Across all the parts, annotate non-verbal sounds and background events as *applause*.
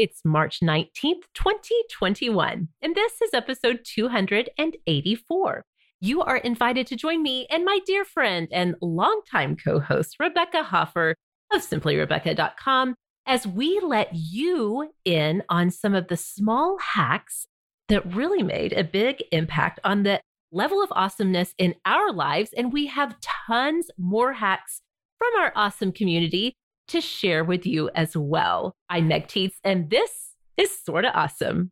It's March 19th, 2021, and this is episode 284. You are invited to join me and my dear friend and longtime co host, Rebecca Hoffer of simplyrebecca.com, as we let you in on some of the small hacks that really made a big impact on the level of awesomeness in our lives. And we have tons more hacks from our awesome community to share with you as well. I'm Meg Tietz, and this is sorta awesome.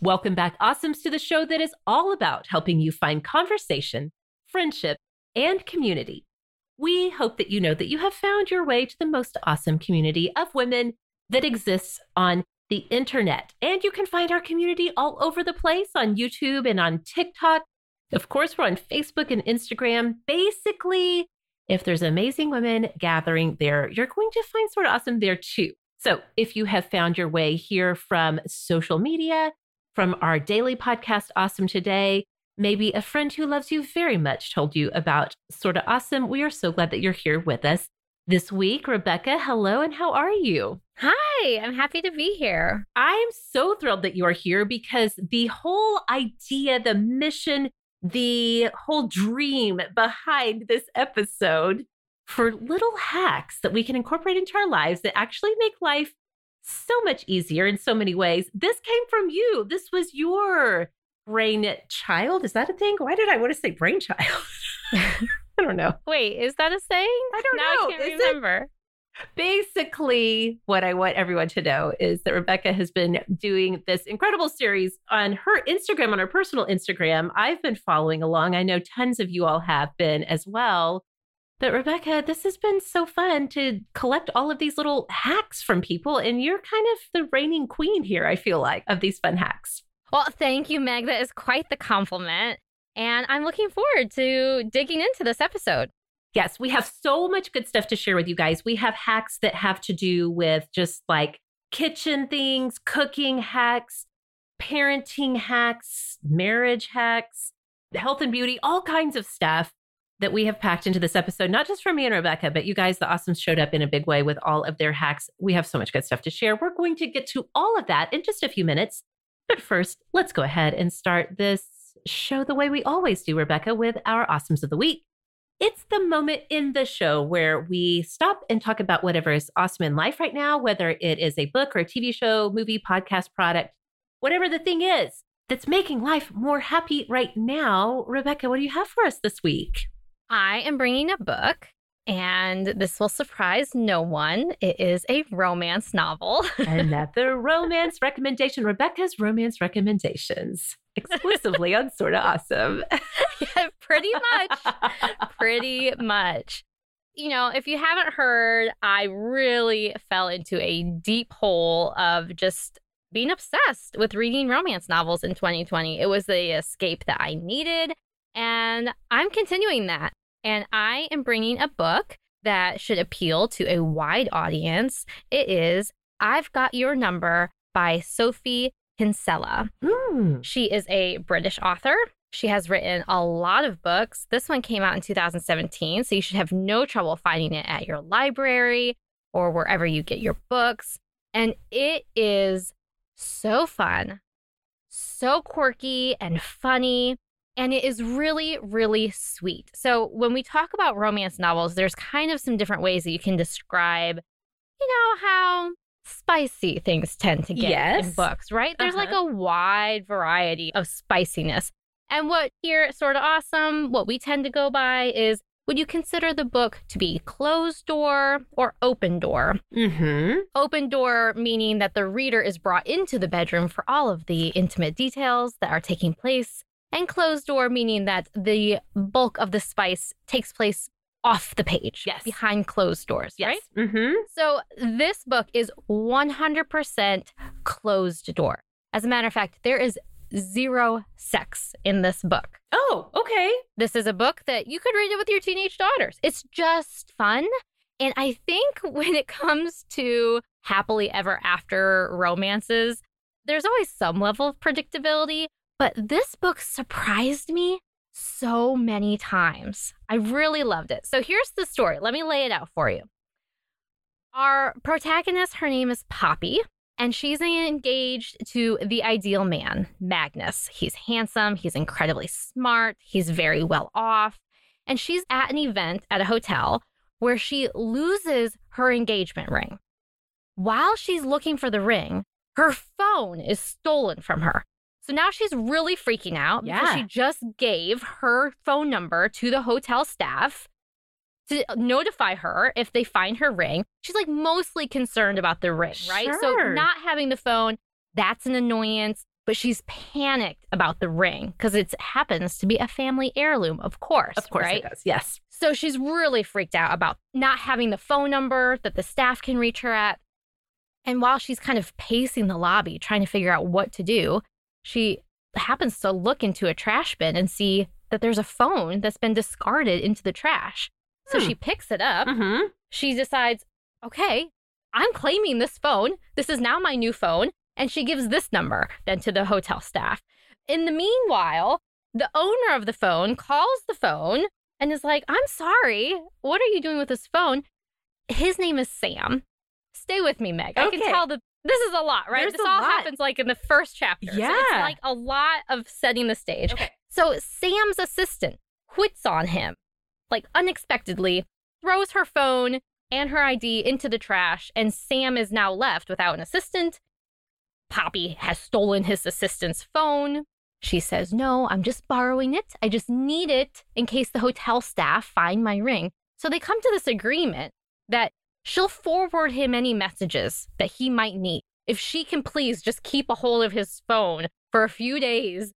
Welcome back, Awesomes, to the show that is all about helping you find conversation, friendship, and community. We hope that you know that you have found your way to the most awesome community of women that exists on the internet. And you can find our community all over the place on YouTube and on TikTok. Of course, we're on Facebook and Instagram. Basically, if there's amazing women gathering there, you're going to find sort of awesome there too. So if you have found your way here from social media, from our daily podcast, Awesome Today, maybe a friend who loves you very much told you about Sorta Awesome, we are so glad that you're here with us this week. Rebecca, hello, and how are you? Hi, I'm happy to be here. I'm so thrilled that you are here because the whole idea, the mission, the whole dream behind this episode for little hacks that we can incorporate into our lives that actually make life so much easier in so many ways. This came from you. This was your brain child. Is that a thing? Why did I want to say brainchild? *laughs* I don't know. Wait, is that a saying? I don't now know. I can't Is it? remember. Basically, what I want everyone to know is that Rebecca has been doing this incredible series on her Instagram, on her personal Instagram. I've been following along. I know tons of you all have been as well. But Rebecca, this has been so fun to collect all of these little hacks from people. And you're kind of the reigning queen here, I feel like, of these fun hacks. Well, thank you, Meg. That is quite the compliment. And I'm looking forward to digging into this episode. Yes, we have so much good stuff to share with you guys. We have hacks that have to do with just like kitchen things, cooking hacks, parenting hacks, marriage hacks, health and beauty, all kinds of stuff that we have packed into this episode, not just for me and Rebecca, but you guys, the Awesomes showed up in a big way with all of their hacks. We have so much good stuff to share. We're going to get to all of that in just a few minutes. But first, let's go ahead and start this show the way we always do, Rebecca, with our Awesomes of the Week. It's the moment in the show where we stop and talk about whatever is awesome in life right now, whether it is a book or a TV show, movie, podcast, product, whatever the thing is that's making life more happy right now. Rebecca, what do you have for us this week? I am bringing a book, and this will surprise no one. It is a romance novel. *laughs* Another romance recommendation. Rebecca's romance recommendations exclusively on Sorta Awesome. *laughs* yeah, pretty much. pretty much. You know, if you haven't heard, I really fell into a deep hole of just being obsessed with reading romance novels in 2020. It was the escape that I needed, and I'm continuing that. And I am bringing a book that should appeal to a wide audience. It is I've Got Your Number by Sophie Kinsella. Hmm. She is a British author. She has written a lot of books. This one came out in 2017, so you should have no trouble finding it at your library or wherever you get your books. And it is so fun, so quirky and funny. And it is really, really sweet. So, when we talk about romance novels, there's kind of some different ways that you can describe, you know, how spicy things tend to get Yes. in books, right? There's like Uh-huh. a wide variety of spiciness. And what here Sort of Awesome, what we tend to go by is would you consider the book to be closed door or open door? Mm-hmm. Open door meaning that the reader is brought into the bedroom for all of the intimate details that are taking place, and closed door meaning that the bulk of the spice takes place off the page, Yes. behind closed doors, Yes. right? Mm-hmm. So this book is 100% closed door. As a matter of fact, there is zero sex in this book. Oh, okay. This is a book that you could read it with your teenage daughters. It's just fun. And I think *laughs* when it comes to happily ever after romances, there's always some level of predictability. But this book surprised me so many times. I really loved it. So here's the story. Let me lay it out for you. Our protagonist, her name is Poppy, and she's engaged to the ideal man, Magnus. He's handsome, he's incredibly smart, he's very well off. And she's at an event at a hotel where she loses her engagement ring. While she's looking for the ring, her phone is stolen from her. So now she's really freaking out because Yeah. she just gave her phone number to the hotel staff to notify her if they find her ring. She's like mostly concerned about the ring, right? So not having the phone, that's an annoyance, but she's panicked about the ring because it happens to be a family heirloom, of course. Of course right? it does. Yes. So she's really freaked out about not having the phone number that the staff can reach her at. And while she's kind of pacing the lobby, trying to figure out what to do, she happens to look into a trash bin and see that there's a phone that's been discarded into the trash. So Hmm. she picks it up. Mm-hmm. She decides, okay, I'm claiming this phone. This is now my new phone. And she gives this number then to the hotel staff. In the meanwhile, the owner of the phone calls the phone and is like, I'm sorry. What are you doing with this phone? His name is Sam. Stay with me, Meg. I can tell that this is a lot, right? There's this all lot. happens like in the first chapter. So it's Yeah. like a lot of setting the stage. Okay. So Sam's assistant quits on him, like unexpectedly, throws her phone and her ID into the trash, and Sam is now left without an assistant. Poppy has stolen his assistant's phone. She says, No, I'm just borrowing it. I just need it in case the hotel staff find my ring. So they come to this agreement that she'll forward him any messages that he might need if she can please just keep a hold of his phone for a few days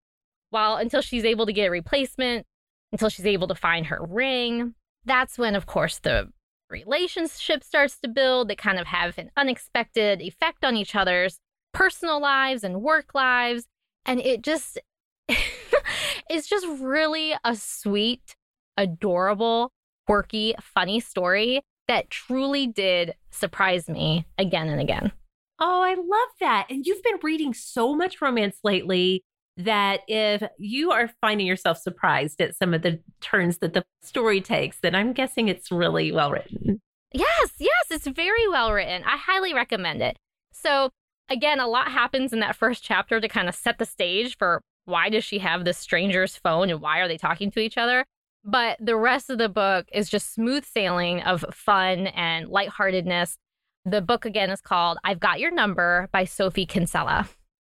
while until she's able to get a replacement, until she's able to find her ring. That's when, of course, the relationship starts to build. They kind of have an unexpected effect on each other's personal lives and work lives. And it just, *laughs* it's just really a sweet, adorable, quirky, funny story that truly did surprise me again and again. Oh, I love that. And you've been reading so much romance lately that if you are finding yourself surprised at some of the turns that the story takes, then I'm guessing it's really well written. Yes, yes, it's very well written. I highly recommend it. So, again, a lot happens in that first chapter to kind of set the stage for why does she have this stranger's phone and why are they talking to each other? But the rest of the book is just smooth sailing of fun and lightheartedness. The book again is called I've Got Your Number by Sophie Kinsella.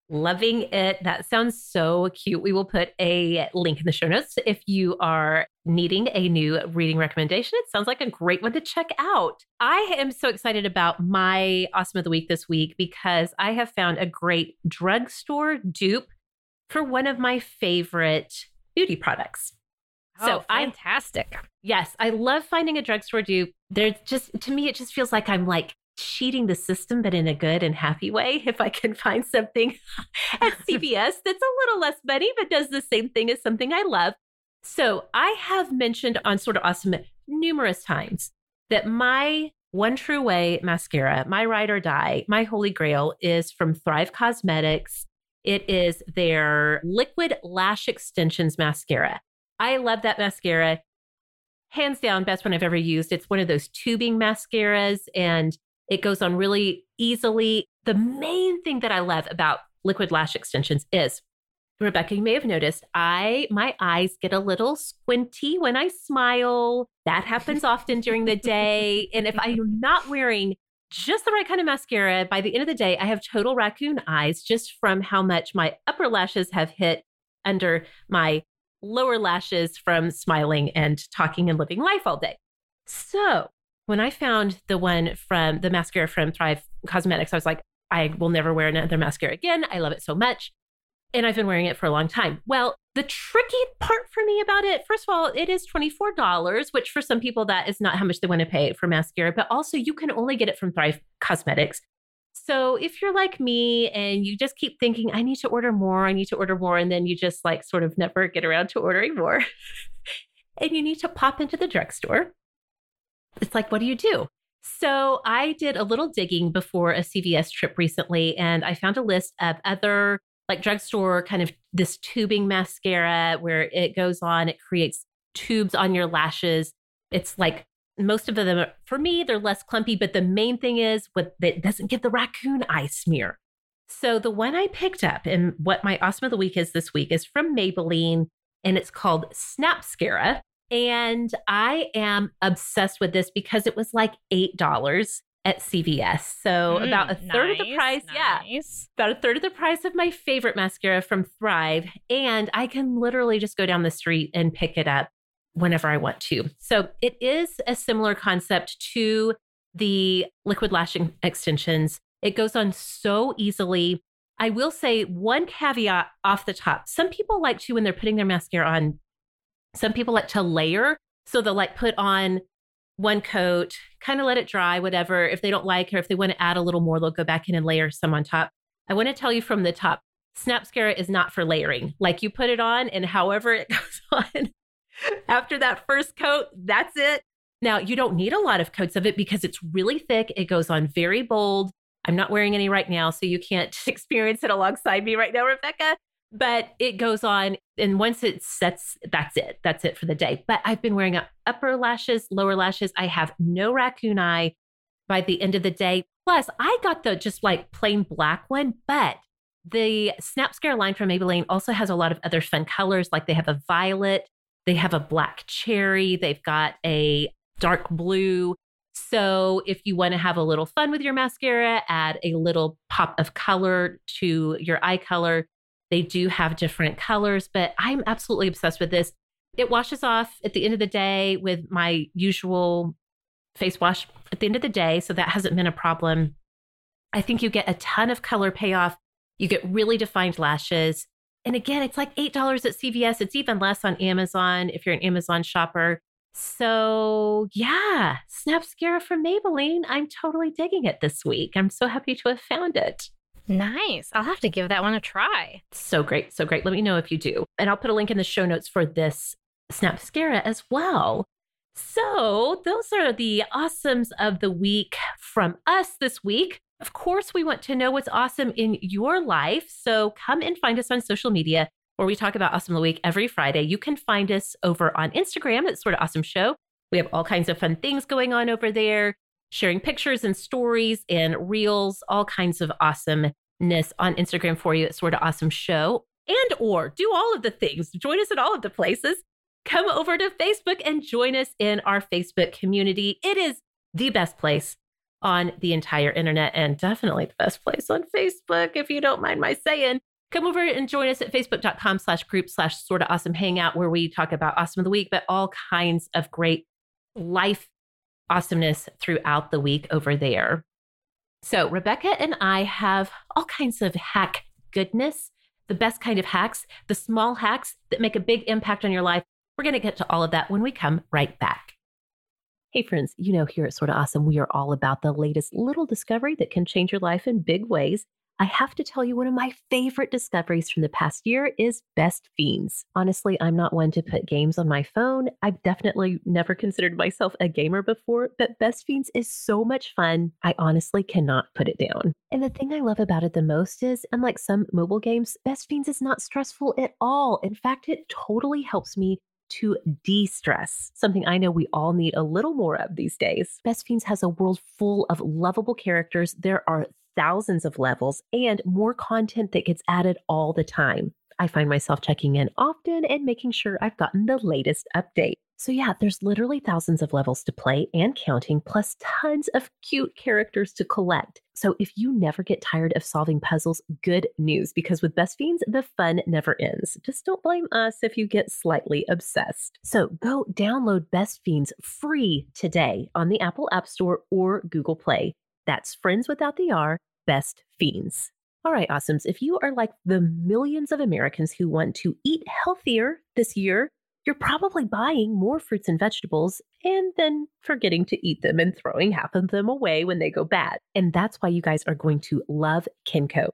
Loving it. That sounds so cute. We will put a link in the show notes if you are needing a new reading recommendation. It sounds like a great one to check out. I am so excited about my Awesome of the Week this week because I have found a great drugstore dupe for one of my favorite beauty products. So oh, I- fantastic. Yes, I love finding a drugstore dupe. There's just, to me, it just feels like I'm like cheating the system, but in a good and happy way. *laughs* If I can find something *laughs* at *laughs* CVS that's a little less money, but does the same thing as something I love. So I have mentioned on Sort of Awesome numerous times that my one true way mascara, my ride or die, my holy grail is from Thrive Cosmetics. It is their liquid lash extensions mascara. I love that mascara. Hands down, best one I've ever used. It's one of those tubing mascaras and it goes on really easily. The main thing that I love about liquid lash extensions is Rebecca, you may have noticed I my eyes get a little squinty when I smile. That happens often during the day. *laughs* And if I'm not wearing just the right kind of mascara, by the end of the day, I have total raccoon eyes just from how much my upper lashes have hit under my lower lashes from smiling and talking and living life all day. So when I found the one from the mascara from Thrive Cosmetics, I was like, I will never wear another mascara again. I love it so much. And I've been wearing it for a long time. Well, the tricky part for me about it, first of all, it is $24, which for some people, that is not how much they want to pay for mascara, but also you can only get it from Thrive Cosmetics. So if you're like me and you just keep thinking, I need to order more, I need to order more, and then you just like sort of never get around to ordering more, *laughs* and you need to pop into the drugstore, it's like, what do you do? So I did a little digging before a CVS trip recently, and I found a list of other like drugstore kind of this tubing mascara where it goes on, it creates tubes on your lashes. It's like most of them, for me, they're less clumpy, but the main thing is what that doesn't get the raccoon eye smear. So the one I picked up and what my awesome of the week is this week is from Maybelline and it's called Snap Snapscara. And I am obsessed with this because it was like $8 at CVS. So mm, about a third nice, of the price. Nice. Yeah. About a third of the price of my favorite mascara from Thrive. And I can literally just go down the street and pick it up whenever I want to. So it is a similar concept to the liquid lashing extensions. It goes on so easily. I will say one caveat off the top. Some people like to, when they're putting their mascara on, some people like to layer. So they'll like put on one coat, kind of let it dry, whatever. If they don't like or if they want to add a little more, they'll go back in and layer some on top. I want to tell you from the top, Snapscara is not for layering. Like you put it on and however it *laughs* goes on after that first coat, that's it. Now, you don't need a lot of coats of it because it's really thick. It goes on very bold. I'm not wearing any right now, so you can't *laughs* experience it alongside me right now, Rebecca but it goes on. And once it sets, that's it. That's it for the day. But I've been wearing upper lashes, lower lashes. I have no raccoon eye by the end of the day. Plus, I got the just like plain black one, but the Snapscara line from Maybelline also has a lot of other fun colors. Like they have a violet, they have a black cherry, they've got a dark blue. So if you want to have a little fun with your mascara, add a little pop of color to your eye color. They do have different colors, but I'm absolutely obsessed with this. It washes off at the end of the day with my usual face wash at the end of the day. So that hasn't been a problem. I think you get a ton of color payoff. You get really defined lashes. And again, it's like $8 at CVS. It's even less on Amazon if you're an Amazon shopper. So, yeah, Snapscara from Maybelline. I'm totally digging it this week. I'm so happy to have found it. Nice. I'll have to give that one a try. So great. So great. Let me know if you do. And I'll put a link in the show notes for this Snapscara as well. So, those are the awesomes of the week from us this week. Of course, we want to know what's awesome in your life. So, come and find us on social media where we talk about Awesome of the Week every Friday. You can find us over on Instagram at Sort of Awesome Show. We have all kinds of fun things going on over there sharing pictures and stories and reels, all kinds of awesomeness on Instagram for you. It's sort of awesome show. And or do all of the things. Join us at all of the places. Come over to Facebook and join us in our Facebook community. It is the best place on the entire internet and definitely the best place on Facebook, if you don't mind my saying. Come over and join us at facebook.com slash group slash sort of awesome hangout where we talk about awesome of the week, but all kinds of great life awesomeness throughout the week over there. So, Rebecca and I have all kinds of hack goodness, the best kind of hacks, the small hacks that make a big impact on your life. We're going to get to all of that when we come right back. Hey, friends, you know, here at Sorta Awesome, we are all about the latest little discovery that can change your life in big ways. I have to tell you, one of my favorite discoveries from the past year is Best Fiends. Honestly, I'm not one to put games on my phone. I've definitely never considered myself a gamer before, but Best Fiends is so much fun. I honestly cannot put it down. And the thing I love about it the most is, unlike some mobile games, Best Fiends is not stressful at all. In fact, it totally helps me to de stress, something I know we all need a little more of these days. Best Fiends has a world full of lovable characters. There are thousands of levels and more content that gets added all the time. I find myself checking in often and making sure I've gotten the latest update. So, yeah, there's literally thousands of levels to play and counting, plus tons of cute characters to collect. So, if you never get tired of solving puzzles, good news, because with Best Fiends, the fun never ends. Just don't blame us if you get slightly obsessed. So, go download Best Fiends free today on the Apple App Store or Google Play. That's Friends Without the R, Best Fiends. All right, awesomes. If you are like the millions of Americans who want to eat healthier this year, you're probably buying more fruits and vegetables and then forgetting to eat them and throwing half of them away when they go bad. And that's why you guys are going to love Kencko.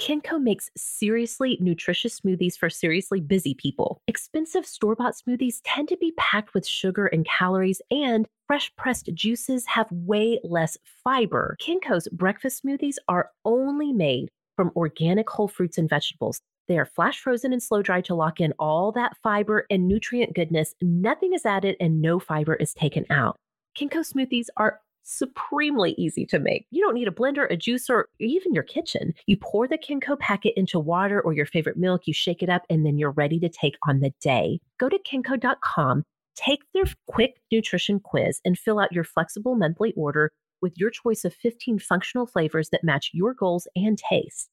Kencko makes seriously nutritious smoothies for seriously busy people. Expensive store bought smoothies tend to be packed with sugar and calories, and fresh pressed juices have way less fiber. Kencko's breakfast smoothies are only made from organic whole fruits and vegetables. They are flash frozen and slow dried to lock in all that fiber and nutrient goodness. Nothing is added and no fiber is taken out. Kencko smoothies are supremely easy to make. You don't need a blender, a juicer, or even your kitchen. You pour the Kencko packet into water or your favorite milk, you shake it up, and then you're ready to take on the day. Go to kencko.com, take their quick nutrition quiz, and fill out your flexible monthly order with your choice of 15 functional flavors that match your goals and tastes.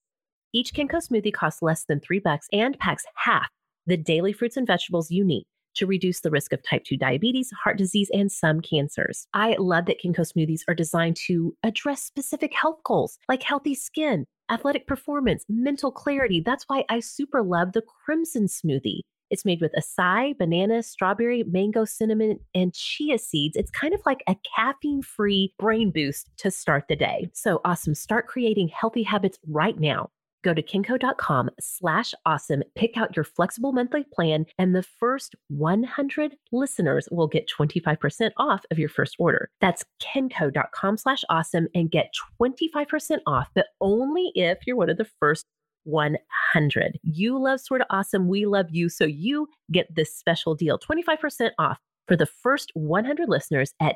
Each Kencko smoothie costs less than three bucks and packs half the daily fruits and vegetables you need to reduce the risk of type 2 diabetes, heart disease, and some cancers. I love that Kencko smoothies are designed to address specific health goals like healthy skin, athletic performance, mental clarity. That's why I super love the Crimson smoothie. It's made with acai, banana, strawberry, mango, cinnamon, and chia seeds. It's kind of like a caffeine free brain boost to start the day. So awesome. Start creating healthy habits right now. Go to kencko.com slash awesome, pick out your flexible monthly plan, and the first 100 listeners will get 25% off of your first order. That's kencko.com slash awesome and get 25% off, but only if you're one of the first 100. You love Sort of Awesome. We love you. So you get this special deal 25% off for the first 100 listeners at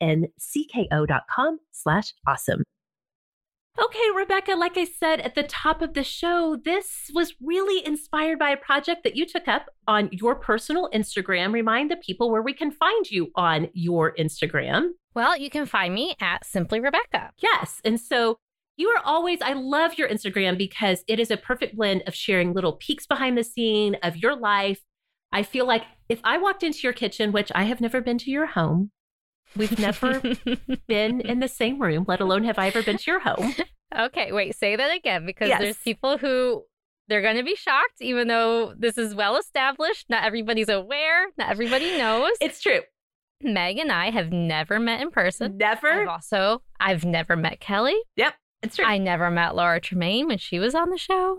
kencko.com slash awesome. Okay, Rebecca, like I said at the top of the show, this was really inspired by a project that you took up on your personal Instagram. Remind the people where we can find you on your Instagram. Well, you can find me at Simply Rebecca. Yes. And so you are always, I love your Instagram because it is a perfect blend of sharing little peeks behind the scene of your life. I feel like if I walked into your kitchen, which I have never been to your home, We've never *laughs* been in the same room, let alone have I ever been to your home. Okay, wait, say that again because yes. there's people who they're going to be shocked, even though this is well established. Not everybody's aware, not everybody knows. It's true. Meg and I have never met in person. Never. I've also, I've never met Kelly. Yep. It's true. I never met Laura Tremaine when she was on the show.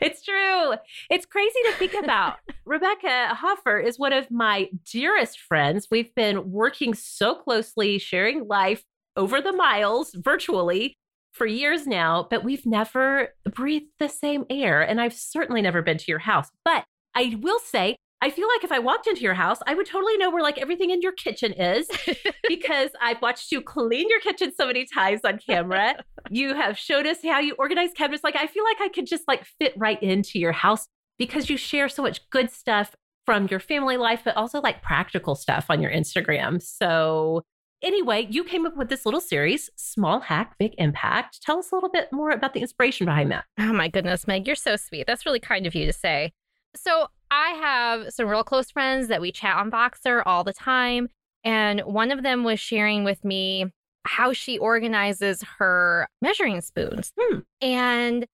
It's true. It's crazy to think about. *laughs* Rebecca Hoffer is one of my dearest friends. We've been working so closely, sharing life over the miles virtually for years now, but we've never breathed the same air. And I've certainly never been to your house. But I will say, I feel like if I walked into your house, I would totally know where like everything in your kitchen is *laughs* because I've watched you clean your kitchen so many times on camera. you have showed us how you organize cabinets. Like I feel like I could just like fit right into your house because you share so much good stuff from your family life, but also like practical stuff on your Instagram. So anyway, you came up with this little series, Small Hack, Big Impact. Tell us a little bit more about the inspiration behind that. Oh my goodness, Meg, you're so sweet. That's really kind of you to say. So I have some real close friends that we chat on Voxer all the time. And one of them was sharing with me how she organizes her measuring spoons. Hmm. And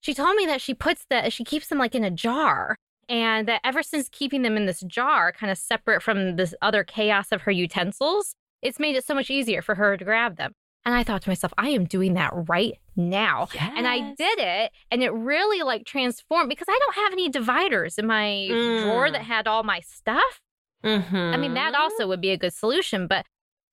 she told me that she puts that, she keeps them like in a jar. And that ever since keeping them in this jar, kind of separate from this other chaos of her utensils, it's made it so much easier for her to grab them. And I thought to myself, I am doing that right now. Yes. And I did it. And it really like transformed because I don't have any dividers in my mm. drawer that had all my stuff. Mm-hmm. I mean, that mm-hmm. also would be a good solution. But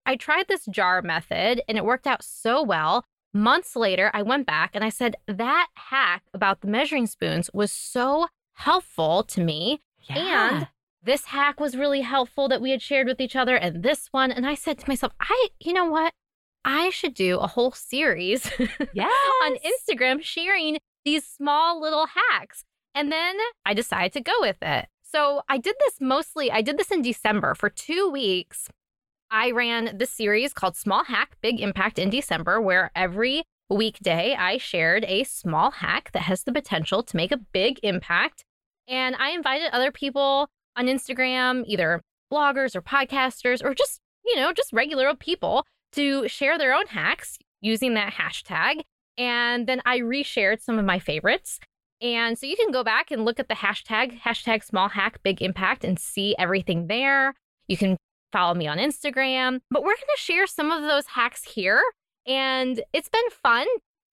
I tried this jar method and it worked out so well. Months later, I went back and I said, that hack about the measuring spoons was so helpful to me. Yeah. And this hack was really helpful that we had shared with each other and this one. And I said to myself, I, you know what? I should do a whole series *laughs* yes. on Instagram sharing these small little hacks. And then I decided to go with it. So I did this mostly, I did this in December for two weeks. I ran this series called Small Hack, Big Impact in December, where every weekday I shared a small hack that has the potential to make a big impact. And I invited other people on Instagram, either bloggers or podcasters, or just, you know, just regular people to share their own hacks using that hashtag. And then I reshared some of my favorites. And so you can go back and look at the hashtag, hashtag small hack, big impact, and see everything there. You can follow me on Instagram, but we're going to share some of those hacks here. And it's been fun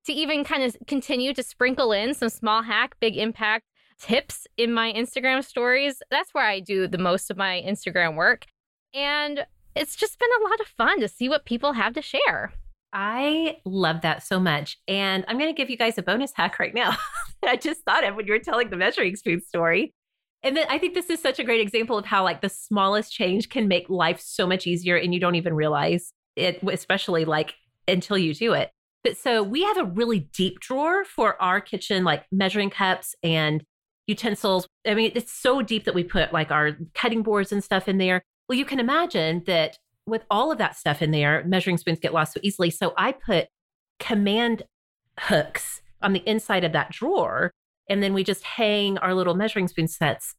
to even kind of continue to sprinkle in some small hack, big impact tips in my Instagram stories. That's where I do the most of my Instagram work. And it's just been a lot of fun to see what people have to share. I love that so much. And I'm going to give you guys a bonus hack right now *laughs* I just thought of when you were telling the measuring spoon story. And then I think this is such a great example of how, like, the smallest change can make life so much easier and you don't even realize it, especially like until you do it. But so we have a really deep drawer for our kitchen, like measuring cups and utensils. I mean, it's so deep that we put like our cutting boards and stuff in there. Well, you can imagine that with all of that stuff in there, measuring spoons get lost so easily. So I put command hooks on the inside of that drawer. And then we just hang our little measuring spoon sets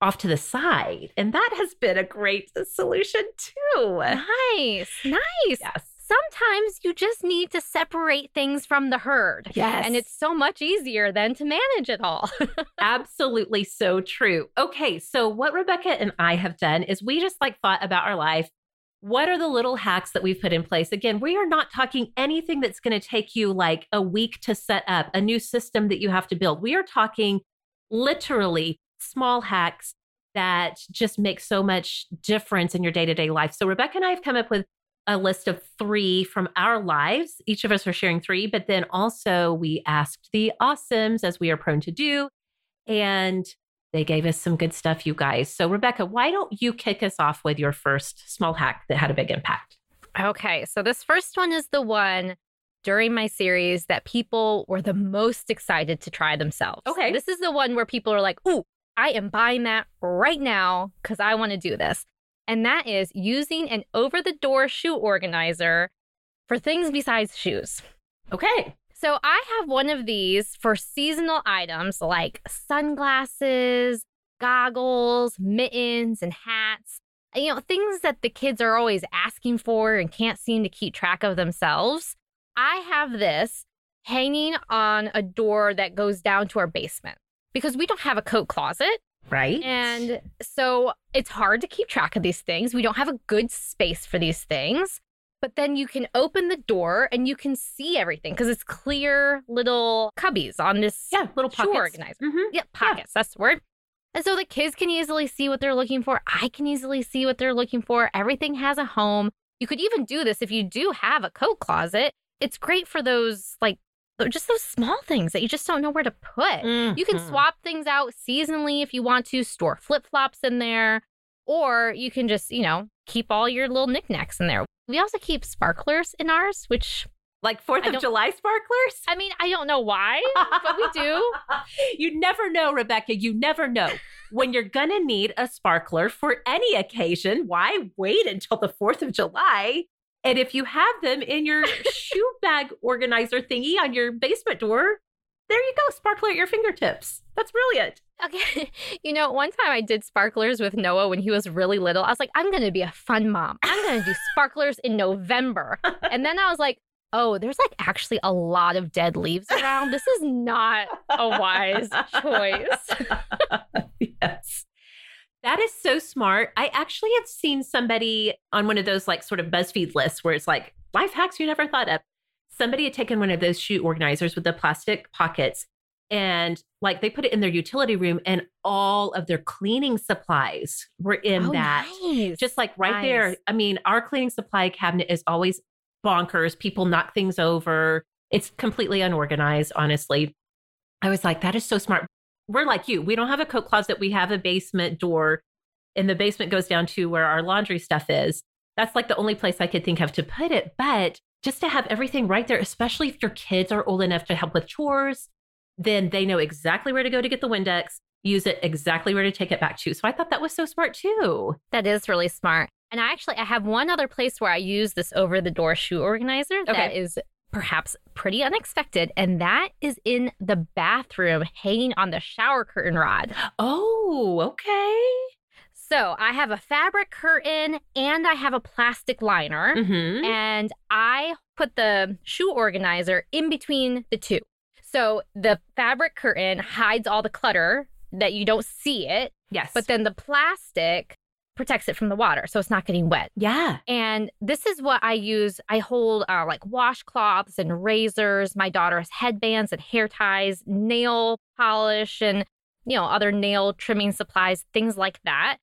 off to the side. And that has been a great solution too. Nice. Nice. Yes. Sometimes you just need to separate things from the herd. Yes. And it's so much easier than to manage it all. *laughs* Absolutely so true. Okay, so what Rebecca and I have done is we just like thought about our life. What are the little hacks that we've put in place? Again, we are not talking anything that's going to take you like a week to set up, a new system that you have to build. We are talking literally small hacks that just make so much difference in your day to day life. So, Rebecca and I have come up with a list of three from our lives. Each of us are sharing three, but then also we asked the awesomes, as we are prone to do, and they gave us some good stuff, you guys. So, Rebecca, why don't you kick us off with your first small hack that had a big impact? Okay, so this first one is the one during my series that people were the most excited to try themselves. Okay. This is the one where people are like, ooh, I am buying that right now because I want to do this. And that is using an over the door shoe organizer for things besides shoes. Okay. So I have one of these for seasonal items like sunglasses, goggles, mittens, and hats. You know, things that the kids are always asking for and can't seem to keep track of themselves. I have this hanging on a door that goes down to our basement because we don't have a coat closet. Right. And so it's hard to keep track of these things. We don't have a good space for these things. But then you can open the door and you can see everything because it's clear little cubbies on this yeah, little shoe pockets. organizer. Mhm. Yeah, pockets. That's the word. And so the kids can easily see what they're looking for. I can easily see what they're looking for. Everything has a home. You could even do this if you do have a coat closet. It's great for those, like, just those small things that you just don't know where to put. You can Mhm. swap things out seasonally if you want to, store flip flops in there, or you can just, you know, keep all your little knickknacks in there. We also keep sparklers in ours, which like Fourth of July sparklers. I mean, I don't know why, but we do. *laughs* you never know, Rebecca. You never know. When you're going to need a sparkler for any occasion, why wait until the 4th of July? And if you have them in your shoe bag organizer thingy on your basement door, there you go, sparkler at your fingertips. That's brilliant. Okay. *laughs* You know, one time I did sparklers with Noah when he was really little. I was like, I'm going to be a fun mom. I'm going to do *laughs* sparklers in November. And then I was like, oh, there's like actually a lot of dead leaves around. This is not a wise *laughs* choice. yes. That is so smart. I actually have seen somebody on one of those like sort of BuzzFeed lists where it's like life hacks you never thought of. Somebody had taken one of those shoe organizers with the plastic pockets and like they put it in their utility room and all of their cleaning supplies were in Oh, that. nice. Just like right there. I mean, our cleaning supply cabinet is always bonkers. People knock things over. It's completely unorganized, honestly. I was like, that is so smart. We're like you. We don't have a coat closet. We have a basement door, and the basement goes down to where our laundry stuff is. That's like the only place I could think of to put it. But just to have everything right there, especially if your kids are old enough to help with chores, then they know exactly where to go to get the Windex, use it exactly where to take it back to. So I thought that was so smart too. That is really smart. And I actually I have one other place where I use this over the door shoe organizer that Okay. is perhaps pretty unexpected, and that is in the bathroom hanging on the shower curtain rod. Oh, okay. So I have a fabric curtain and I have a plastic liner. Mm-hmm. and I put the shoe organizer in between the two. So the fabric curtain hides all the clutter that you don't see it, Yes. but then the plastic protects it from the water so it's not getting wet. yeah. And this is what I use. I hold uh, like washcloths and razors, my daughter's headbands and hair ties, nail polish, and you know other nail trimming supplies, things like that.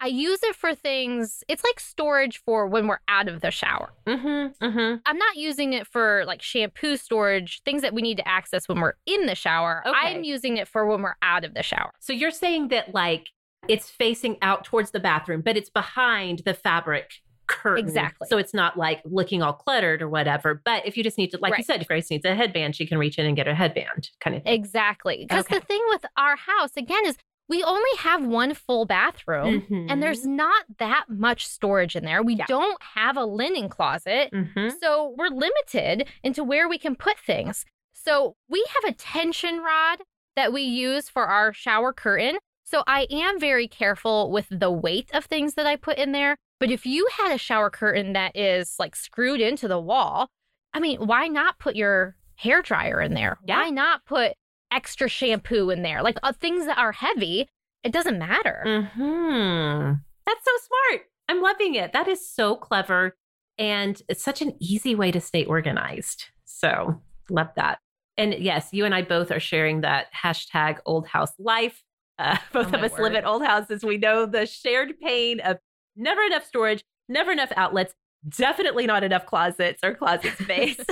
I use it for things. It's like storage for when we're out of the shower. Mm-hmm. Mm-hmm. I'm not using it for like shampoo storage, things that we need to access when we're in the shower. Okay. I'm using it for when we're out of the shower. So you're saying that like it's facing out towards the bathroom, but it's behind the fabric curtain. Exactly. So it's not like looking all cluttered or whatever. But if you just need to, like you said, if Grace needs a headband, she can reach in and get a headband kind of thing. Exactly. Because Okay. the thing with our house, again, is we only have one full bathroom. Mhm. And there's not that much storage in there. We Yeah. don't have a linen closet. Mhm. So we're limited into where we can put things. So we have a tension rod that we use for our shower curtain. So I am very careful with the weight of things that I put in there. But if you had a shower curtain that is like screwed into the wall, I mean, why not put your hair dryer in there? Yeah. Why not put extra shampoo in there? Like uh, things that are heavy, it doesn't matter. Hmm. That's so smart. I'm loving it. That is so clever. And it's such an easy way to stay organized. So, love that. And yes, you and I both are sharing that hashtag old house life. Uh, *laughs* both Oh, of us live at old houses. We know the shared pain of never enough storage, never enough outlets, definitely not enough closets or closet space. *laughs*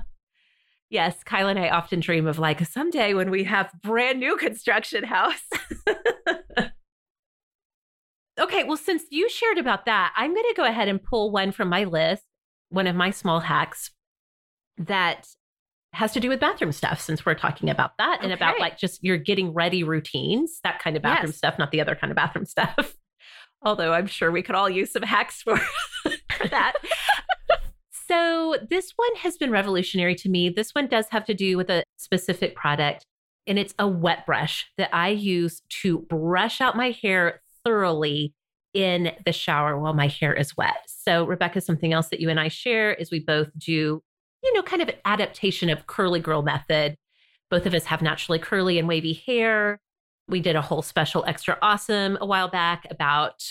*laughs* yes, Kyle and I often dream of like someday when we have brand new construction house. okay, well, since you shared about that, I'm going to go ahead and pull one from my list, one of my small hacks that has to do with bathroom stuff since we're talking about that and about like just your getting ready routines, that kind of bathroom Yes. stuff, not the other kind of bathroom stuff. *laughs* Although I'm sure we could all use some hacks for, *laughs* for that. so this one has been revolutionary to me. This one does have to do with a specific product, and it's a wet brush that I use to brush out my hair thoroughly in the shower while my hair is wet. So, Rebecca, something else that you and I share is we both do, you know, kind of an adaptation of curly girl method. Both of us have naturally curly and wavy hair. We did a whole special extra awesome a while back about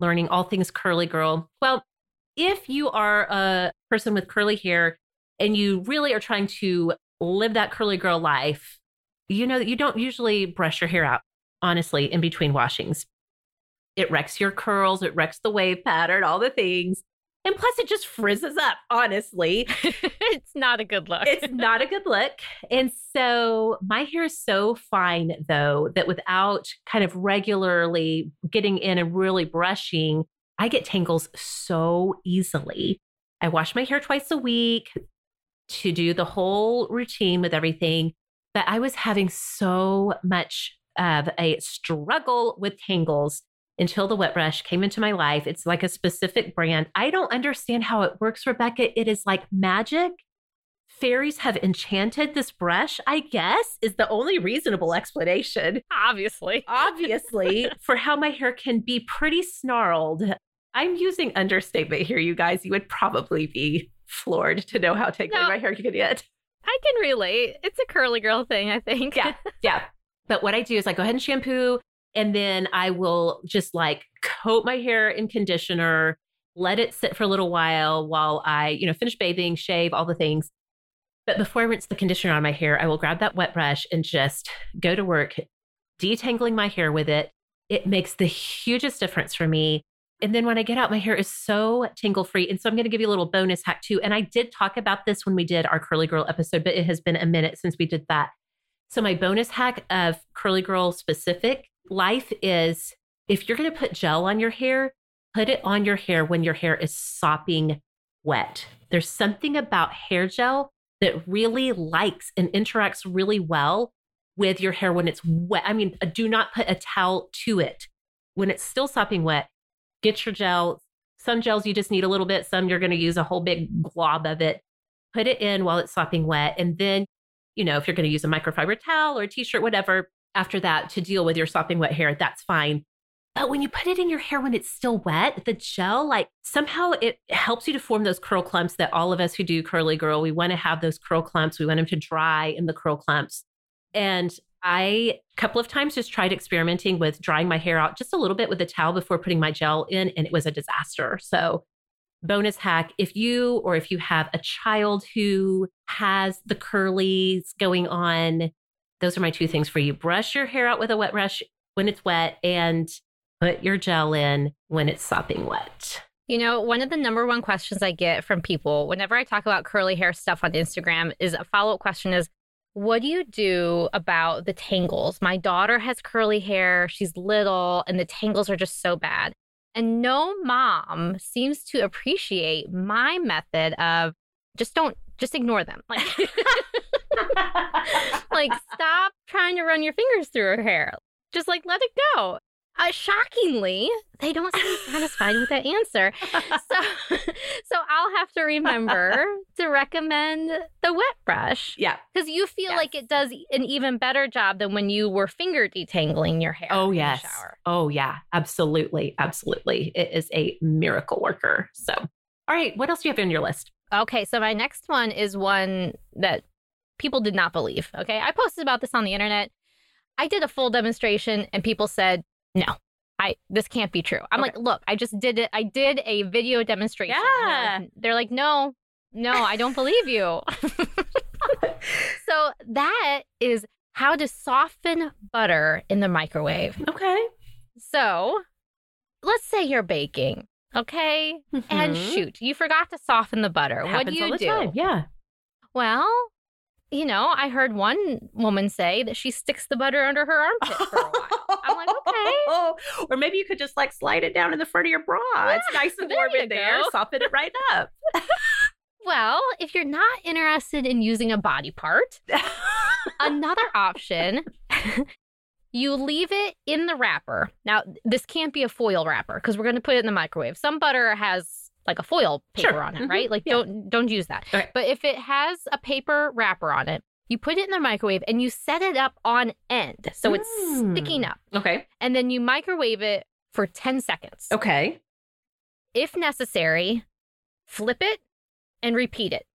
learning all things curly girl. Well, if you are a person with curly hair and you really are trying to live that curly girl life, you know that you don't usually brush your hair out, honestly, in between washings. It wrecks your curls, it wrecks the wave pattern, all the things. And plus, it just frizzes up, honestly. *laughs* it's not a good look. It's not a good look. And so my hair is so fine, though, that without kind of regularly getting in and really brushing, I get tangles so easily. I wash my hair twice a week to do the whole routine with everything. But I was having so much of a struggle with tangles until the wet brush came into my life. It's like a specific brand. I don't understand how it works, Rebecca. It is like magic. Fairies have enchanted this brush, I guess, is the only reasonable explanation Obviously. obviously, *laughs* for how my hair can be pretty snarled. I'm using understatement here, you guys. You would probably be floored to know how tangly No. my hair can get. I can relate. It's a curly girl thing, I think. Yeah, yeah. But what I do is I go ahead and shampoo, and then I will just like coat my hair in conditioner, let it sit for a little while while I, you know, finish bathing, shave, all the things. But before I rinse the conditioner on my hair, I will grab that wet brush and just go to work detangling my hair with it. It makes the hugest difference for me. And then when I get out, my hair is so tingle free. And so I'm going to give you a little bonus hack too. And I did talk about this when we did our Curly Girl episode, but it has been a minute since we did that. So my bonus hack of Curly Girl specific life is if you're going to put gel on your hair, put it on your hair when your hair is sopping wet. There's something about hair gel that really likes and interacts really well with your hair when it's wet. I mean, do not put a towel to it. When it's still sopping wet, get your gel. Some gels you just need a little bit, some you're going to use a whole big glob of it. Put it in while it's sopping wet. And then, you know, if you're going to use a microfiber towel or a t shirt, whatever, after that to deal with your sopping wet hair, that's fine. But when you put it in your hair when it's still wet, the gel, like somehow it helps you to form those curl clumps that all of us who do curly girl, we want to have those curl clumps. We want them to dry in the curl clumps. And I, a couple of times, just tried experimenting with drying my hair out just a little bit with a towel before putting my gel in, and it was a disaster. So, bonus hack if you or if you have a child who has the curlies going on, those are my two things for you. Brush your hair out with a wet brush when it's wet and put your gel in when it's sopping wet. You know, one of the number one questions I get from people whenever I talk about curly hair stuff on Instagram is a follow up question is, what do you do about the tangles? My daughter has curly hair. She's little, and the tangles are just so bad. And no mom seems to appreciate my method of just don't, just ignore them. Like, *laughs* like stop trying to run your fingers through her hair. Just like let it go. Uh, shockingly, they don't seem satisfied with that answer. So, *laughs* so I'll have to remember to recommend the wet brush. Yeah, because you feel Yes. like it does an even better job than when you were finger detangling your hair. Oh, in the yes. shower. Oh, yeah. Absolutely. Absolutely. It is a miracle worker. So, all right. What else do you have on your list? Okay, so my next one is one that people did not believe. Okay, I posted about this on the internet. I did a full demonstration, and people said, "No, I this can't be true." I'm Okay. like, "Look, I just did it. I did a video demonstration." Yeah. they're like, "No, no, I don't believe you." *laughs* so that is how to soften butter in the microwave. Okay. So let's say you're baking. Okay. And Mhm. shoot, you forgot to soften the butter. what do you all the do? time. Yeah. Well, you know, I heard one woman say that she sticks the butter under her *laughs* armpit for a while. I'm like, okay. *laughs* Or maybe you could just like slide it down in the front of your bra. it's nice and warm in there. go. Soften it right up. *laughs* Well, if you're not interested in using a body part, another option, you leave it in the wrapper. Now, this can't be a foil wrapper because we're going to put it in the microwave. Some butter has like a foil paper Sure. on it, Mhm. right? Like Yeah. don't don't use that. Okay. But if it has a paper wrapper on it, you put it in the microwave and you set it up on end so it's Mm. sticking up. okay. and then you microwave it for 10 seconds. Okay. If necessary, flip it and repeat it.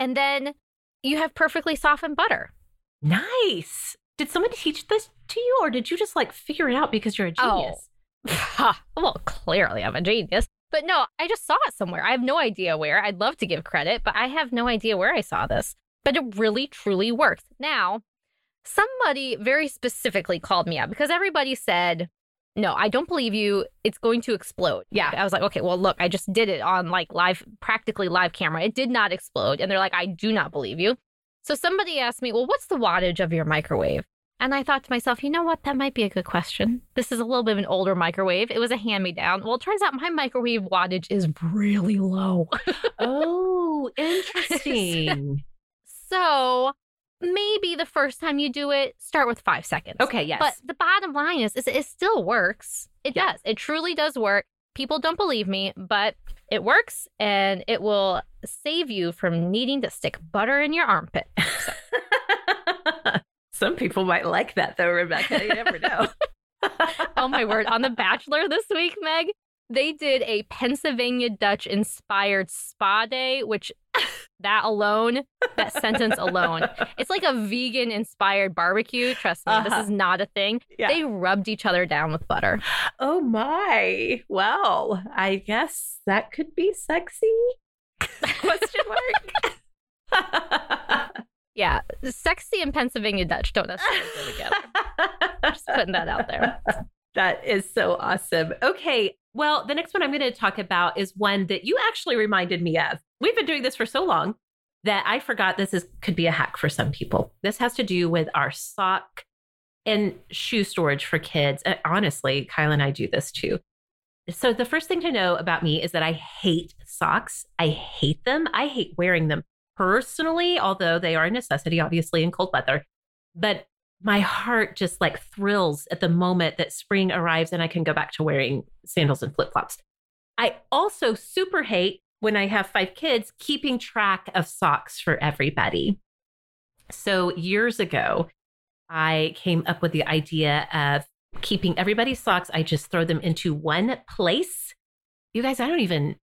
And then you have perfectly softened butter. Nice. Did somebody teach this to you or did you just like figure it out because you're a genius? Oh. genius? *laughs* well, clearly I'm a genius. But no, I just saw it somewhere. I have no idea where. I'd love to give credit, but I have no idea where I saw this. But it really, truly works. Now, somebody very specifically called me out because everybody said, no, I don't believe you. It's going to explode. Yeah. I was like, okay, well, look, I just did it on like live, practically live camera. It did not explode. And they're like, I do not believe you. So somebody asked me, well, what's the wattage of your microwave? And I thought to myself, you know what? That might be a good question. This is a little bit of an older microwave. It was a hand me down. Well, it turns out my microwave wattage is really low. Oh, *laughs* interesting. so maybe the first time you do it, start with five seconds. okay, yes. But the bottom line is, is it still works. It Yeah. does. It truly does work. People don't believe me, but it works and it will save you from needing to stick butter in your armpit. *laughs* *laughs* Some people might like that though, Rebecca. You never know. *laughs* oh my word. On The Bachelor this week, Meg, they did a Pennsylvania Dutch inspired spa day, which *laughs* that alone, that sentence alone, it's like a vegan inspired barbecue. Trust me, this Uh-huh. is not a thing. Yeah. They rubbed each other down with butter. Oh my. Well, I guess that could be sexy. *laughs* Question mark. *laughs* Yeah, sexy and Pennsylvania Dutch don't necessarily go together. Just putting that out there. That is so awesome. Okay. Well, the next one I'm going to talk about is one that you actually reminded me of. We've been doing this for so long that I forgot this is could be a hack for some people. This has to do with our sock and shoe storage for kids. Uh, honestly, Kyle and I do this too. So the first thing to know about me is that I hate socks. I hate them. I hate wearing them. personally, although they are a necessity, obviously, in cold weather. But my heart just like thrills at the moment that spring arrives and I can go back to wearing sandals and flip flops. I also super hate when I have five kids keeping track of socks for everybody. So years ago, I came up with the idea of keeping everybody's socks. I just throw them into one place. You guys, I don't even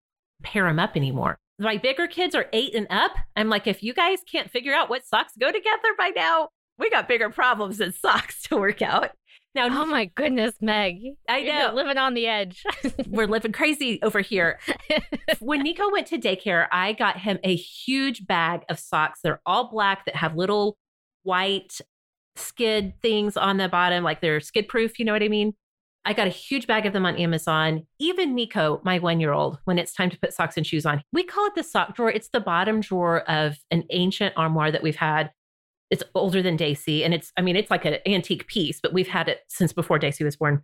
pair them up anymore. My bigger kids are eight and up. I'm like, if you guys can't figure out what socks go together by now, we got bigger problems than socks to work out. Now, oh my goodness, Meg. I know. Living on the edge. *laughs* We're living crazy over here. *laughs* when Nico went to daycare, I got him a huge bag of socks. They're all black that have little white skid things on the bottom, like they're skid proof. You know what I mean? I got a huge bag of them on Amazon. Even Nico, my one year old, when it's time to put socks and shoes on, we call it the sock drawer. It's the bottom drawer of an ancient armoire that we've had. It's older than Daisy. And it's, I mean, it's like an antique piece, but we've had it since before Daisy was born.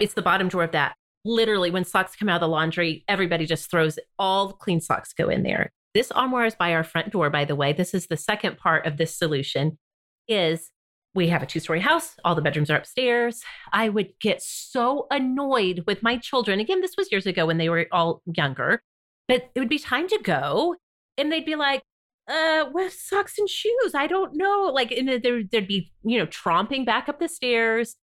It's the bottom drawer of that. Literally, when socks come out of the laundry, everybody just throws all clean socks go in there. This armoire is by our front door, by the way. This is the second part of this solution is we have a two story house. All the bedrooms are upstairs. I would get so annoyed with my children. Again, this was years ago when they were all younger, but it would be time to go. And they'd be like, uh, with socks and shoes? I don't know. Like, and there, there'd be, you know, tromping back up the stairs,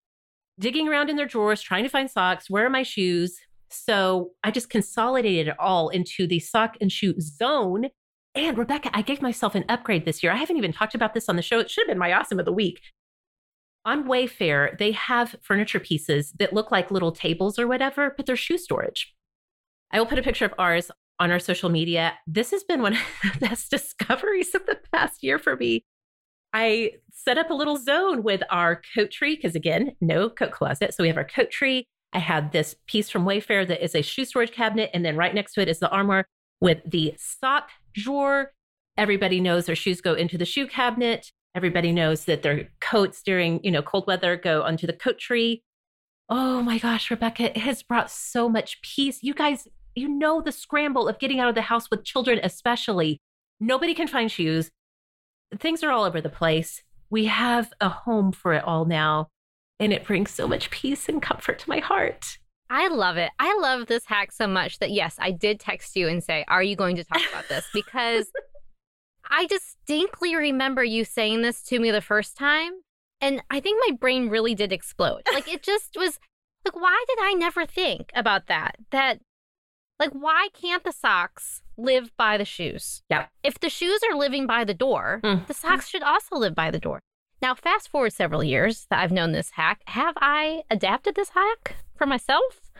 digging around in their drawers, trying to find socks. Where are my shoes? So I just consolidated it all into the sock and shoe zone. And Rebecca, I gave myself an upgrade this year. I haven't even talked about this on the show. It should have been my awesome of the week on Wayfair, they have furniture pieces that look like little tables or whatever, but they're shoe storage. I will put a picture of ours on our social media. This has been one of *laughs* the best discoveries of the past year for me. I set up a little zone with our coat tree because, again, no coat closet. So we have our coat tree. I had this piece from Wayfair that is a shoe storage cabinet. And then right next to it is the armoire with the sock drawer. Everybody knows their shoes go into the shoe cabinet. Everybody knows that their coats during, you know, cold weather go onto the coat tree. Oh my gosh, Rebecca, it has brought so much peace. You guys, you know the scramble of getting out of the house with children, especially. Nobody can find shoes. Things are all over the place. We have a home for it all now, and it brings so much peace and comfort to my heart. I love it. I love this hack so much that yes, I did text you and say, "Are you going to talk about this?" Because *laughs* I distinctly remember you saying this to me the first time. And I think my brain really did explode. Like it just was like, why did I never think about that? That, like, why can't the socks live by the shoes? Yeah. If the shoes are living by the door, mm. the socks should also live by the door. Now, fast forward several years that I've known this hack. Have I adapted this hack for myself?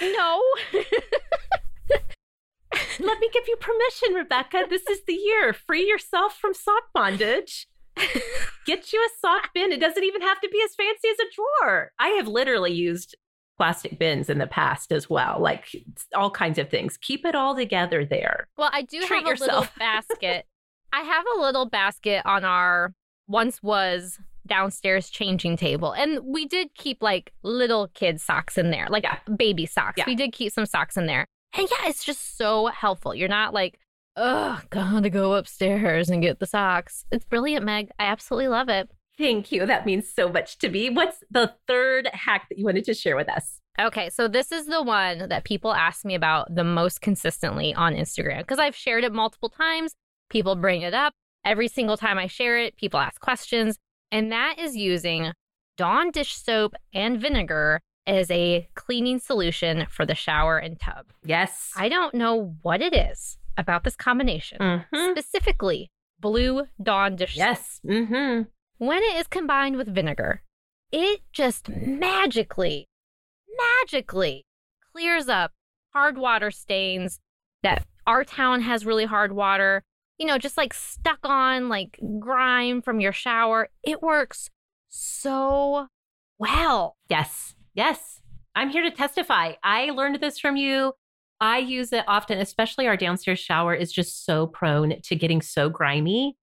No. *laughs* Let me give you permission, Rebecca. This is the year. Free yourself from sock bondage. *laughs* Get you a sock bin. It doesn't even have to be as fancy as a drawer. I have literally used plastic bins in the past as well, like all kinds of things. Keep it all together there. Well, I do Treat have a yourself. little *laughs* basket. I have a little basket on our once was downstairs changing table. And we did keep like little kid socks in there, like yeah. baby socks. Yeah. We did keep some socks in there. And yeah, it's just so helpful. You're not like, oh, gotta go upstairs and get the socks. It's brilliant, Meg. I absolutely love it. Thank you. That means so much to me. What's the third hack that you wanted to share with us? Okay, so this is the one that people ask me about the most consistently on Instagram because I've shared it multiple times. People bring it up. Every single time I share it, people ask questions. And that is using Dawn dish soap and vinegar as a cleaning solution for the shower and tub. Yes. I don't know what it is about this combination, mm-hmm. specifically blue Dawn dish yes. soap. Mm-hmm. When it is combined with vinegar, it just magically, magically clears up hard water stains that our town has really hard water. You know, just like stuck on like grime from your shower. It works so well. Yes. Yes, I'm here to testify. I learned this from you. I use it often, especially our downstairs shower is just so prone to getting so grimy.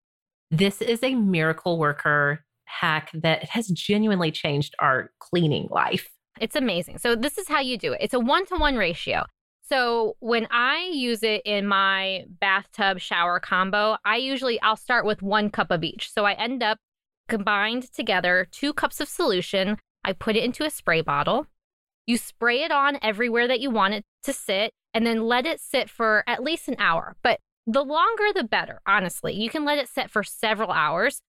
This is a miracle worker hack that has genuinely changed our cleaning life. It's amazing. So, this is how you do it it's a one to one ratio. So when I use it in my bathtub shower combo, I usually I'll start with one cup of each. So I end up combined together two cups of solution. I put it into a spray bottle. You spray it on everywhere that you want it to sit and then let it sit for at least an hour. But the longer the better, honestly. You can let it set for several hours.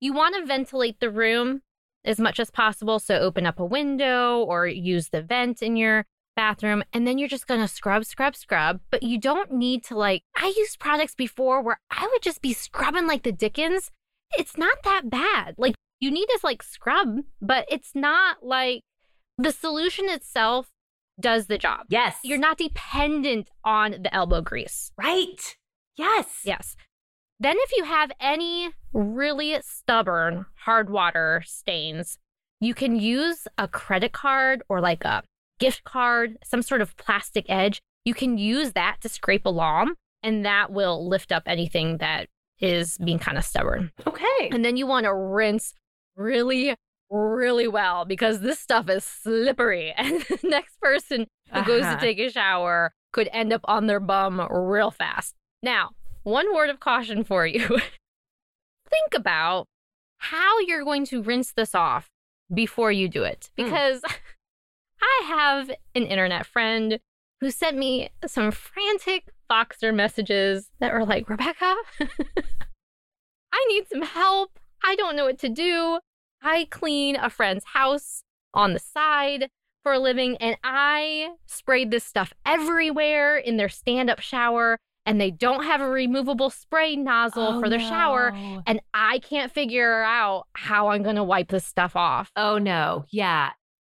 You want to ventilate the room as much as possible. So open up a window or use the vent in your bathroom and then you're just going to scrub, scrub, scrub. But you don't need to like, I used products before where I would just be scrubbing like the Dickens. It's not that bad. Like you need to like scrub, but it's not like the solution itself does the job. Yes. You're not dependent on the elbow grease. right. Yes. Yes. Then, if you have any really stubborn hard water stains, you can use a credit card or like a gift card, some sort of plastic edge. You can use that to scrape along, and that will lift up anything that is being kind of stubborn. Okay. And then you want to rinse really, really well because this stuff is slippery. *laughs* And the next person who goes to Uh-huh. take a shower could end up on their bum real fast. Now, one word of caution for you *laughs* think about how you're going to rinse this off before you do it. Hmm. Because *laughs* I have an internet friend who sent me some frantic Voxer messages that were like, Rebecca, *laughs* I need some help. I don't know what to do. I clean a friend's house on the side for a living, and I sprayed this stuff everywhere in their stand up shower, and they don't have a removable spray nozzle Oh, for their shower. And I can't figure out how I'm going to wipe this stuff off. Oh, no. Yeah.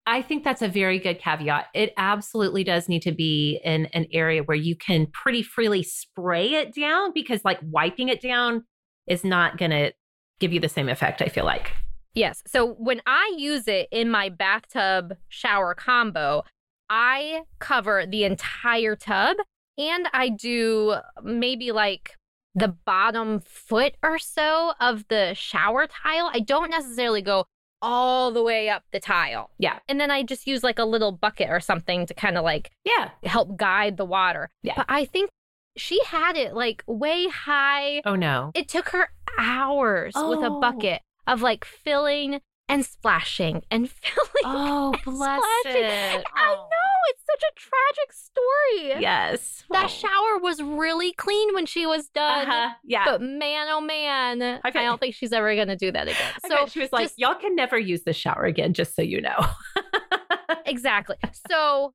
I think that's a very good caveat. It absolutely does need to be in an area where you can pretty freely spray it down because, like, wiping it down is not going to give you the same effect, I feel like. Yes. So when I use it in my bathtub shower combo, I cover the entire tub and I do maybe like the bottom foot or so of the shower tile. I don't necessarily go all the way up the tile. Yeah. And then I just use like a little bucket or something to kind of like Yeah. help guide the water. Yeah. But I think she had it like way high Oh, no. it took her hours with a Oh. bucket of like filling and splashing and *laughs* filling. Oh, and bless splashing. it. I Oh. know it's such a tragic story. Yes. That Oh. shower was really clean when she was done. Uh-huh. Yeah. But man, oh man, I, bet- don't think she's ever gonna do that again. So she was like, just- y'all can never use the shower again, just so you know. *laughs* exactly. So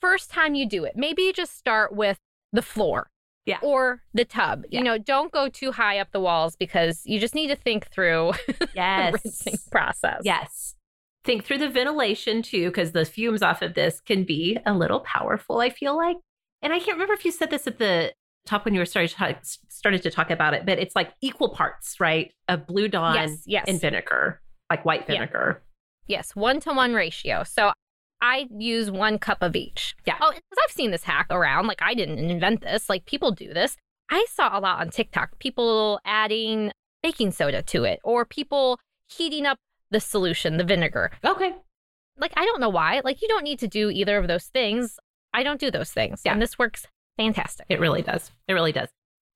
first time you do it, maybe you just start with the floor. Yeah. Or the tub. Yeah. You know, don't go too high up the walls because you just need to think through *laughs* yes. the rinsing process. Yes. Think through the ventilation too, because the fumes off of this can be a little powerful, I feel like. And I can't remember if you said this at the top when you were started to talk, started to talk about it, but it's like equal parts, right? Of blue dawn Yes, yes. and vinegar, like white Yeah. vinegar. Yes, one to one ratio. So I use one cup of each. Yeah. Oh, because I've seen this hack around. Like I didn't invent this. Like people do this. I saw a lot on TikTok. People adding baking soda to it, or people heating up the solution, the vinegar. Okay. Like I don't know why. Like you don't need to do either of those things. I don't do those things, Yeah. and this works fantastic. It really does. It really does.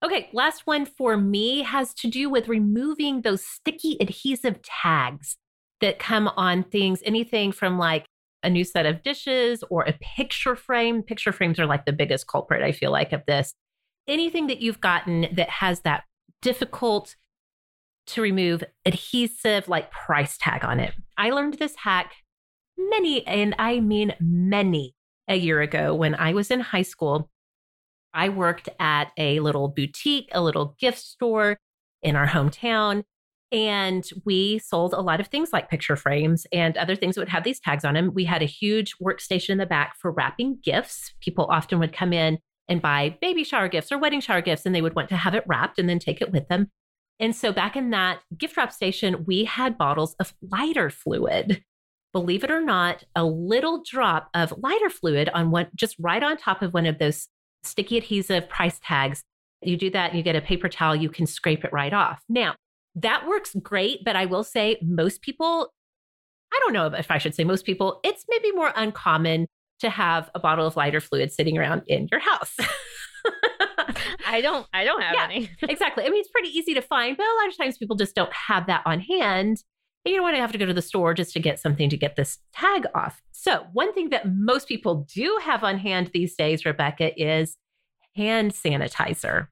Okay, last one for me has to do with removing those sticky adhesive tags that come on things, anything from like a new set of dishes or a picture frame. Picture frames are like the biggest culprit, I feel like, of this. Anything that you've gotten that has that difficult to remove adhesive like price tag on it. I learned this hack many, and I mean many, a year ago when I was in high school. I worked at a little boutique, a little gift store in our hometown. And we sold a lot of things like picture frames and other things that would have these tags on them. We had a huge workstation in the back for wrapping gifts. People often would come in and buy baby shower gifts or wedding shower gifts, and they would want to have it wrapped and then take it with them. And so back in that gift wrap station, we had bottles of lighter fluid. Believe it or not, a little drop of lighter fluid on one, just right on top of one of those sticky adhesive price tags. You do that, you get a paper towel, you can scrape it right off. Now, that works great, but I will say most people, I don't know if I should say most people, it's maybe more uncommon to have a bottle of lighter fluid sitting around in your house. *laughs* I don't I don't have Yeah. any. *laughs* exactly. I mean, it's pretty easy to find, but a lot of times people just don't have that on hand. And you don't want to have to go to the store just to get something to get this tag off. So, one thing that most people do have on hand these days, Rebecca, is hand sanitizer.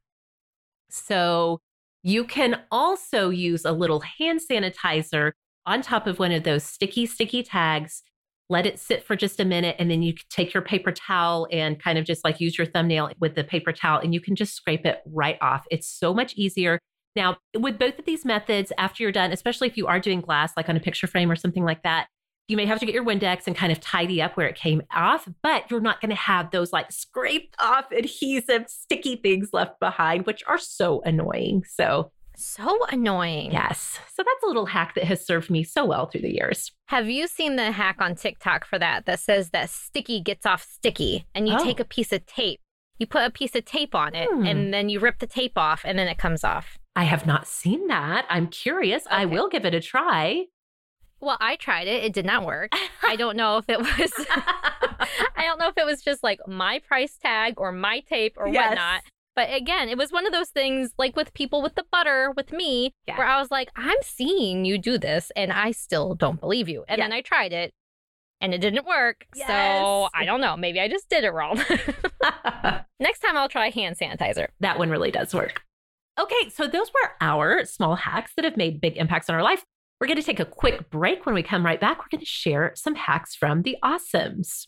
So, you can also use a little hand sanitizer on top of one of those sticky, sticky tags. Let it sit for just a minute, and then you take your paper towel and kind of just like use your thumbnail with the paper towel, and you can just scrape it right off. It's so much easier. Now, with both of these methods, after you're done, especially if you are doing glass, like on a picture frame or something like that, you may have to get your Windex and kind of tidy up where it came off, but you're not going to have those like scraped off adhesive sticky things left behind, which are so annoying. So, So annoying. yes. So, that's a little hack that has served me so well through the years. Have you seen the hack on TikTok for that that says that sticky gets off sticky and you Oh. take a piece of tape, you put a piece of tape on it Hmm. and then you rip the tape off and then it comes off. I have not seen that. I'm curious. I will give it a try. Well, I tried it. It did not work. I *laughs* don't know if it was *laughs* *laughs* I don't know if it was just like my price tag or my tape or Yes. whatnot. But again, it was one of those things like with people with the butter with me, Yeah. where I was like, I'm seeing you do this and I still don't believe you. And Yeah. then I tried it and it didn't work. So I don't know. Maybe I just did it wrong. Next time I'll try hand sanitizer. that one really does work. Okay, so those were our small hacks that have made big impacts on our life. We're going to take a quick break. When we come right back, we're going to share some hacks from the awesomes.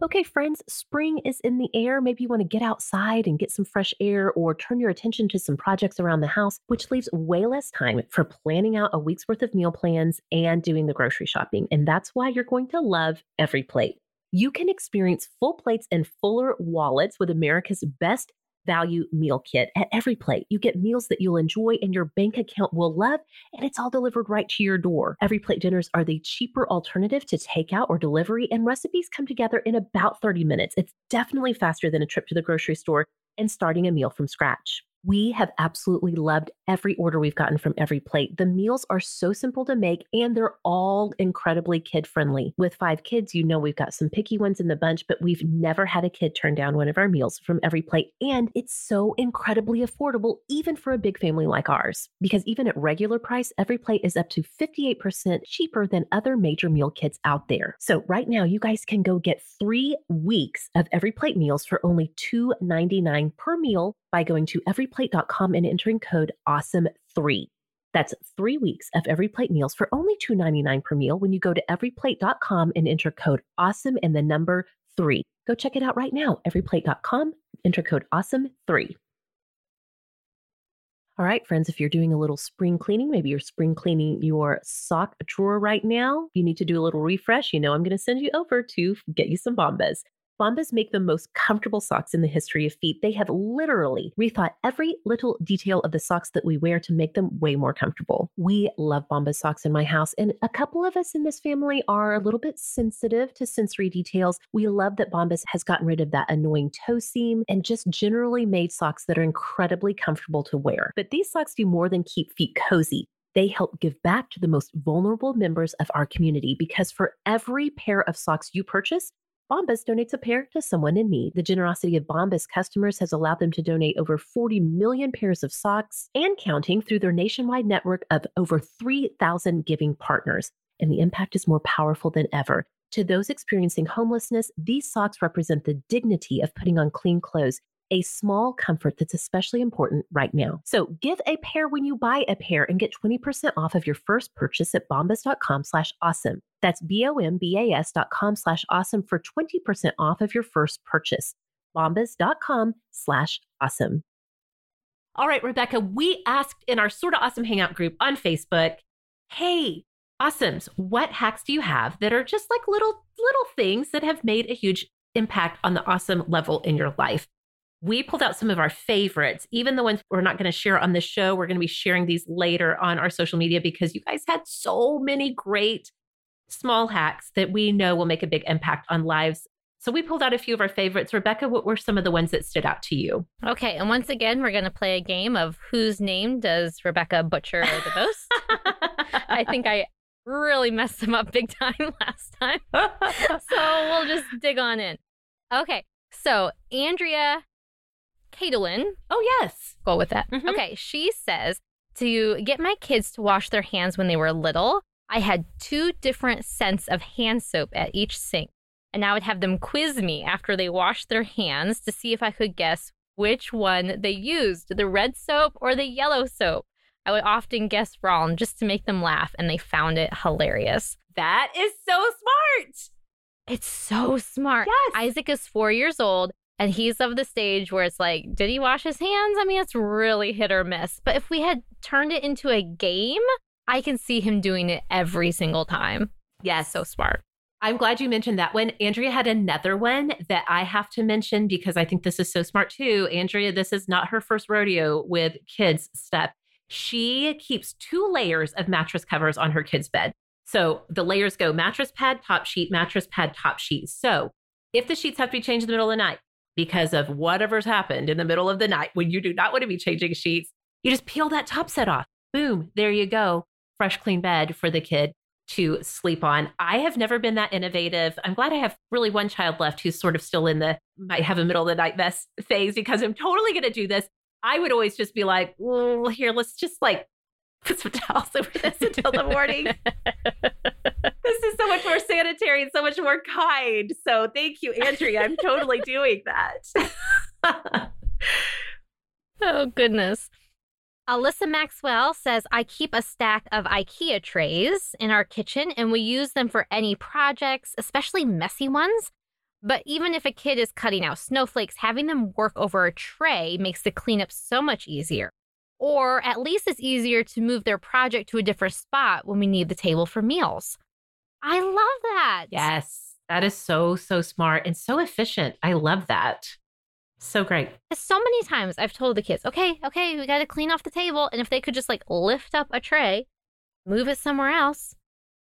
Okay, friends, spring is in the air. Maybe you want to get outside and get some fresh air or turn your attention to some projects around the house, which leaves way less time for planning out a week's worth of meal plans and doing the grocery shopping. And that's why you're going to love EveryPlate. You can experience full plates and fuller wallets with America's best value meal kit at EveryPlate. You get meals that you'll enjoy and your bank account will love, and it's all delivered right to your door. EveryPlate dinners are the cheaper alternative to takeout or delivery, and recipes come together in about 30 minutes. It's definitely faster than a trip to the grocery store and starting a meal from scratch. We have absolutely loved every order we've gotten from EveryPlate. The meals are so simple to make and they're all incredibly kid friendly. With five kids, you know we've got some picky ones in the bunch, but we've never had a kid turn down one of our meals from EveryPlate. And it's so incredibly affordable, even for a big family like ours. Because even at regular price, EveryPlate is up to 58% cheaper than other major meal kits out there. So right now, you guys can go get three weeks of EveryPlate meals for only $2.99 per meal by going to everyplate.com and entering code AWESOME3. That's three weeks of EveryPlate meals for only $2.99 per meal when you go to everyplate.com and enter code AWESOME and the number three. Go check it out right now. Everyplate.com, enter code AWESOME3. All right, friends, if you're doing a little spring cleaning, maybe you're spring cleaning your sock drawer right now, you need to do a little refresh. You know, I'm going to send you over to get you some Bombas. Bombas make the most comfortable socks in the history of feet. They have literally rethought every little detail of the socks that we wear to make them way more comfortable. We love Bombas socks in my house, and a couple of us in this family are a little bit sensitive to sensory details. We love that Bombas has gotten rid of that annoying toe seam and just generally made socks that are incredibly comfortable to wear. But these socks do more than keep feet cozy. They help give back to the most vulnerable members of our community because for every pair of socks you purchase, Bombas donates a pair to someone in need. The generosity of Bombas customers has allowed them to donate over 40 million pairs of socks and counting through their nationwide network of over 3,000 giving partners. And the impact is more powerful than ever. To those experiencing homelessness, these socks represent the dignity of putting on clean clothes, a small comfort that's especially important right now. So give a pair when you buy a pair and get 20% off of your first purchase at bombas.com slash awesome. That's B-O-M-B-A-S dot com slash awesome for 20% off of your first purchase. Bombas.com slash awesome. All right, Rebecca, we asked in our Sorta Awesome Hangout group on Facebook, hey, awesomes, what hacks do you have that are just like little, little things that have made a huge impact on the awesome level in your life? We pulled out some of our favorites, even the ones we're not going to share on the show. We're going to be sharing these later on our social media because you guys had so many great small hacks that we know will make a big impact on lives. So we pulled out a few of our favorites. Rebecca, what were some of the ones that stood out to you? Okay, and once again, we're going to play a game of whose name does Rebecca butcher the most. *laughs* I think I really messed them up big time *laughs* last time. *laughs* so we'll just dig on in. Okay. So Andrea Caitlin. Oh, yes. Go with that. Mhm. Okay. She says to get my kids to wash their hands when they were little, I had two different scents of hand soap at each sink. And I would have them quiz me after they washed their hands to see if I could guess which one they used the red soap or the yellow soap. I would often guess wrong just to make them laugh, and they found it hilarious. That is so smart. It's so smart. Yes. Isaac is four years old and he's of the stage where it's like, did he wash his hands? I mean, it's really hit or miss. But if we had turned it into a game, I can see him doing it every single time. Yes. So smart. I'm glad you mentioned that one. Andrea had another one that I have to mention because I think this is so smart too. Andrea, this is not her first rodeo with kids stuff. She keeps two layers of mattress covers on her kids' bed. So the layers go mattress pad, top sheet, mattress pad, top sheet. So if the sheets have to be changed in the middle of the night because of whatever's happened in the middle of the night when you do not want to be changing sheets, you just peel that top set off. Boom, there you go. Fresh, clean bed for the kid to sleep on. I have never been that innovative. I'm glad I have really one child left who's sort of still in the might have a middle of the night mess *laughs* phase because I'm totally going to do this. I would always just be like, well, here, let's just like put some towels *laughs* over this until the morning. *laughs* this is so much more sanitary and so much more kind. So thank you, Andrea. I'm totally *laughs* doing that. Oh, goodness. Alyssa Maxwell says, I keep a stack of IKEA trays in our kitchen and we use them for any projects, especially messy ones. But even if a kid is cutting out snowflakes, having them work over a tray makes the cleanup so much easier. Or at least it's easier to move their project to a different spot when we need the table for meals. I love that. yes, that is so, so smart and so efficient. I love that. So great. So many times I've told the kids, okay, okay, we got to clean off the table. And if they could just like lift up a tray, move it somewhere else,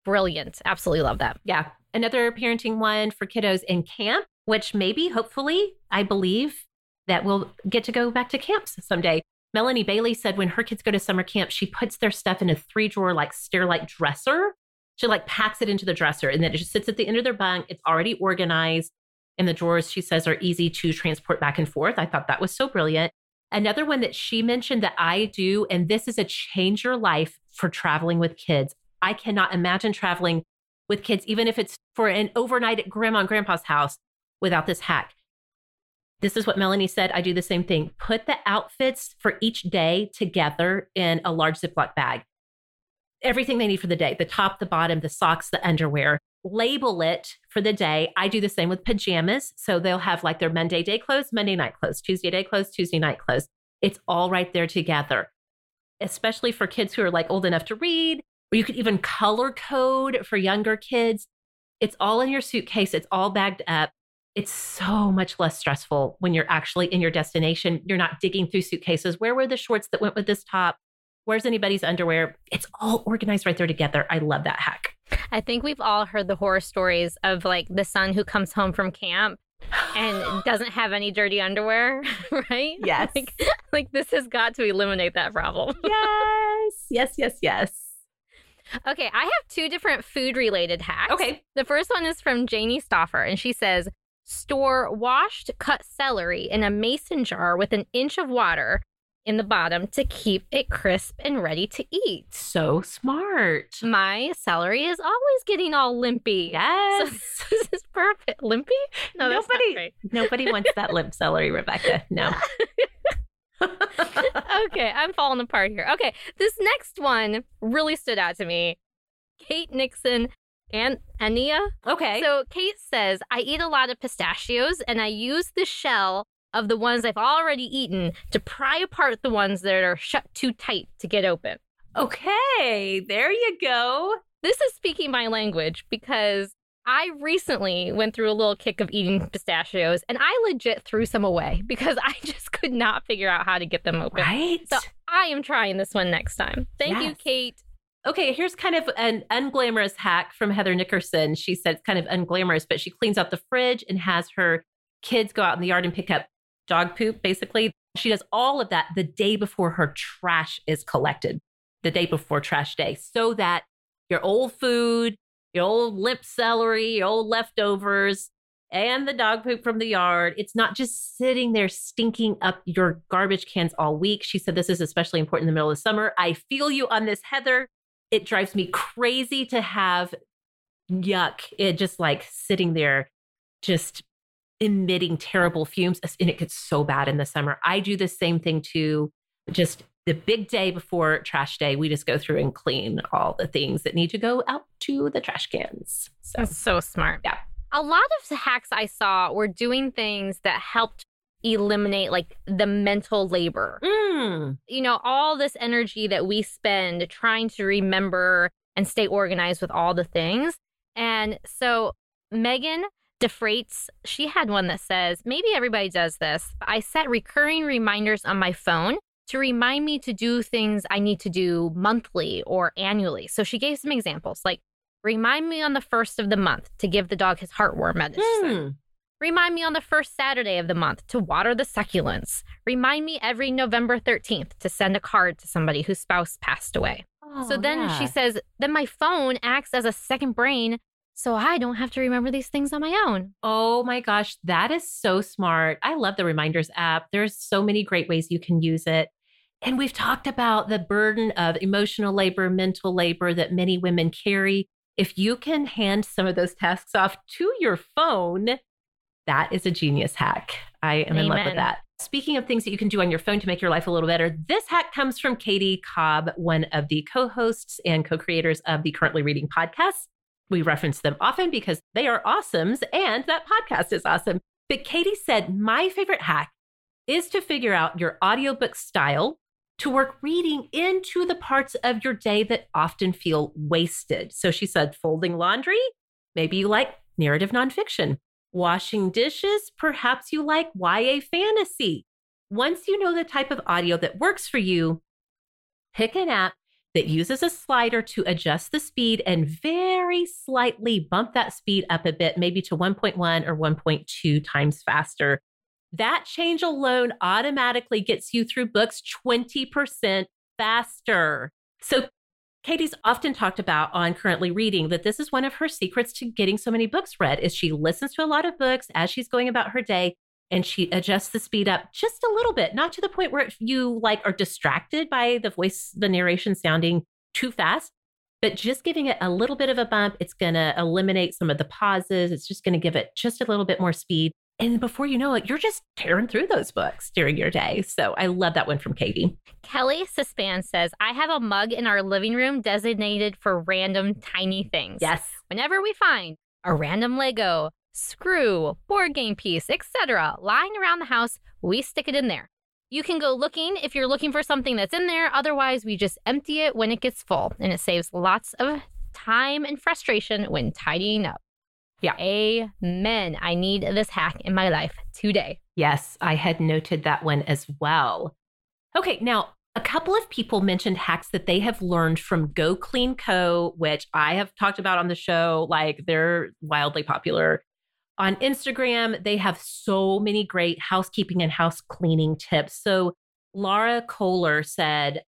brilliant. Absolutely love that. Yeah. Another parenting one for kiddos in camp, which maybe, hopefully, I believe that we'll get to go back to camps someday. Melanie Bailey said when her kids go to summer camp, she puts their stuff in a three drawer, like stair like dresser. She like packs it into the dresser and then it just sits at the end of their bunk. It's already organized. And the drawers, she says, are easy to transport back and forth. I thought that was so brilliant. Another one that she mentioned that I do, and this is a change your life for traveling with kids. I cannot imagine traveling with kids, even if it's for an overnight at grandma and grandpa's house, without this hack. This is what Melanie said. I do the same thing. Put the outfits for each day together in a large Ziploc bag. Everything they need for the day the top, the bottom, the socks, the underwear. Label it for the day. I do the same with pajamas. So they'll have like their Monday day clothes, Monday night clothes, Tuesday day clothes, Tuesday night clothes. It's all right there together, especially for kids who are like old enough to read, or you could even color code for younger kids. It's all in your suitcase, it's all bagged up. It's so much less stressful when you're actually in your destination. You're not digging through suitcases. Where were the shorts that went with this top? Where's anybody's underwear? It's all organized right there together. I love that hack. I think we've all heard the horror stories of like the son who comes home from camp and *gasps* doesn't have any dirty underwear, *laughs* right? Yes. Like, *laughs* like this has got to eliminate that problem. *laughs* yes, yes, yes, yes. Okay, I have two different food related hacks. Okay. The first one is from Janie Stoffer, and she says store washed cut celery in a mason jar with an inch of water in the bottom to keep it crisp and ready to eat. So smart. My celery is always getting all limpy. Yes. So *laughs* this is perfect. Limpy? No, that's not Nobody-. Nobody wants that *laughs* limp celery, Rebecca. No. *laughs* okay, I'm falling apart here. Okay, this next one really stood out to me. Kate Nixon and Ania. okay. So Kate says, I eat a lot of pistachios and I use the shell of the ones I've already eaten to pry apart the ones that are shut too tight to get open. okay. There you go. This is speaking my language because I recently went through a little kick of eating pistachios and I legit threw some away *laughs* because I just could not figure out how to get them open. Right. So I am trying this one next time. Thank you, Kate. Okay, here's kind of an unglamorous hack from Heather Nickerson. She said it's kind of unglamorous, but she cleans out the fridge and has her kids go out in the yard and pick up dog poop, basically. She does all of that the day before her trash is collected, the day before trash day, so that your old food, your old limp celery, your old leftovers, and the dog poop from the yard. It's not just sitting there stinking up your garbage cans all week. She said this is especially important in the middle of summer. I feel you on this, Heather. It drives me crazy to have yuck. It just like sitting there, just emitting terrible fumes. And it gets so bad in the summer. I do the same thing too. Just the big day before trash day, we just go through and clean all the things that need to go out to the trash cans. So, That's so smart. Yeah. A lot of the hacks I saw were doing things that helped eliminate like the mental labor. Mm. You know, all this energy that we spend trying to remember and stay organized with all the things. And so Megan DeFreites, she had one that says, maybe everybody does this. I set recurring reminders on my phone to remind me to do things I need to do monthly or annually. So she gave some examples like remind me on the first of the month to give the dog his heartworm medicine. Mm. Remind me on the first Saturday of the month to water the succulents. Remind me every November 13th to send a card to somebody whose spouse passed away. Oh, so then yeah. she says, then my phone acts as a second brain so I don't have to remember these things on my own. Oh my gosh, that is so smart. I love the reminders app. There's so many great ways you can use it. And we've talked about the burden of emotional labor, mental labor that many women carry. If you can hand some of those tasks off to your phone, that is a genius hack. I am in love with that. Speaking of things that you can do on your phone to make your life a little better, this hack comes from Kaytee Cobb, one of the co hosts and co creators of the Currently Reading podcast. We reference them often because they are awesomes and that podcast is awesome. But Kaytee said, My favorite hack is to figure out your audiobook style to work reading into the parts of your day that often feel wasted. So she said, folding laundry, maybe you like narrative nonfiction. Washing dishes, perhaps you like YA fantasy. Once you know the type of audio that works for you, pick an app that uses a slider to adjust the speed and very slightly bump that speed up a bit, maybe to 1.1 or 1.2 times faster. That change alone automatically gets you through books 20% faster. So, Kaytee's often talked about on currently reading that this is one of her secrets to getting so many books read is she listens to a lot of books as she's going about her day and she adjusts the speed up just a little bit, not to the point where you like are distracted by the voice, the narration sounding too fast, but just giving it a little bit of a bump. It's going to eliminate some of the pauses. It's just going to give it just a little bit more speed. And before you know it, you're just tearing through those books during your day. So I love that one from Kaytee. Kelly Sispan says, I have a mug in our living room designated for random tiny things. Yes. Whenever we find a random Lego, screw, board game piece, etc., lying around the house, we stick it in there. You can go looking if you're looking for something that's in there. Otherwise, we just empty it when it gets full, and it saves lots of time and frustration when tidying up. Yeah. Amen. I need this hack in my life today. Yes, I had noted that one as well. Okay, now a couple of people mentioned hacks that they have learned from Go Clean Co., which I have talked about on the show. Like they're wildly popular. On Instagram, they have so many great housekeeping and house cleaning tips. So Laura Kohler said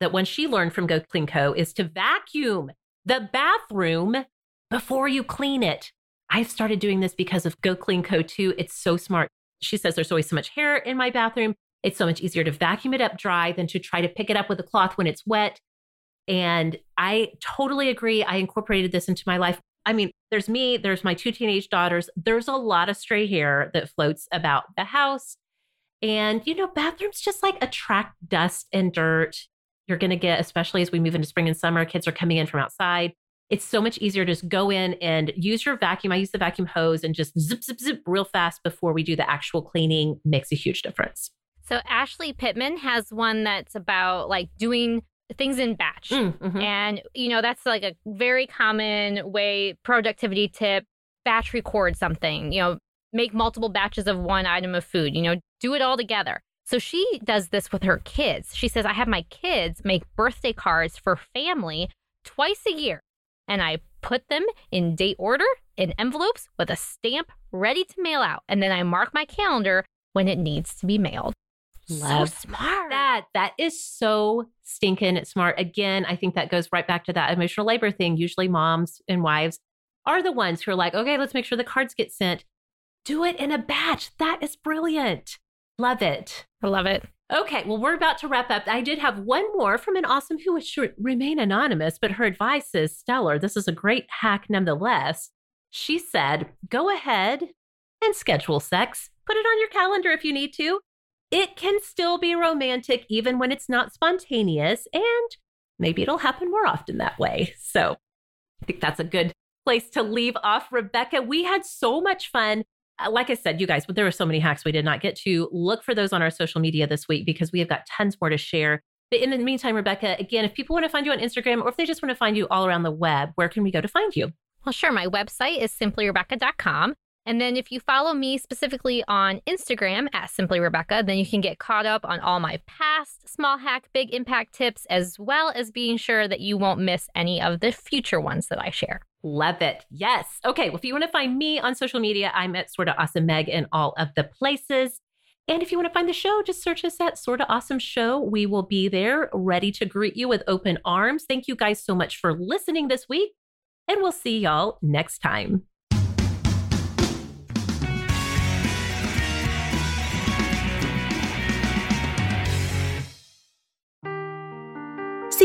that when she learned from Go Clean Co. is to vacuum the bathroom before you clean it. I've started doing this because of Go Clean Co. too. It's so smart. She says there's always so much hair in my bathroom. It's so much easier to vacuum it up dry than to try to pick it up with a cloth when it's wet. And I totally agree. I incorporated this into my life. I mean, there's me, there's my two teenage daughters. There's a lot of stray hair that floats about the house. And, you know, bathrooms just like attract dust and dirt. You're going to get, especially as we move into spring and summer, kids are coming in from outside. It's so much easier to just go in and use your vacuum. I use the vacuum hose and just zip, zip, zip real fast before we do the actual cleaning. Makes a huge difference. So Ashley Pittman has one that's about like doing things in batch. Mm, mhm. And, you know, that's like a very common way, productivity tip, batch record something, you know, make multiple batches of one item of food, you know, do it all together. So she does this with her kids. She says, I have my kids make birthday cards for family twice a year, and I put them in date order in envelopes with a stamp ready to mail out. And then I mark my calendar when it needs to be mailed. Love so smart. that. That is so stinking smart. Again, I think that goes right back to that emotional labor thing. Usually, moms and wives are the ones who are like, okay, let's make sure the cards get sent. Do it in a batch. That is brilliant. Love it. I love it. Okay, well, we're about to wrap up. I did have one more from an awesome who should remain anonymous, but her advice is stellar. This is a great hack nonetheless. She said, go ahead and schedule sex. Put it on your calendar if you need to. It can still be romantic even when it's not spontaneous, and maybe it'll happen more often that way. *laughs* So I think that's a good place to leave off. Rebecca, we had so much fun. Uh, like I said, you guys, there were so many hacks we did not get to. Look for those on our social media this week because we have got tons more to share. But in the meantime, Rebecca, again, if people want to find you on Instagram or if they just want to find you all around the web, where can we go to find you? Well, sure. My website is simplyrebecca.com. And then if you follow me specifically on Instagram at Simply Rebecca, then you can get caught up on all my past small hack, big impact tips, as well as being sure that you won't miss any of the future ones that I share. Love it. Yes. Okay. Well, if you want to find me on social media, I'm at Sorta Awesome Meg in all of the places. And if you want to find the show, just search us at Sorta Awesome Show. We will be there ready to greet you with open arms. Thank you guys so much for listening this week. And we'll see y'all next time.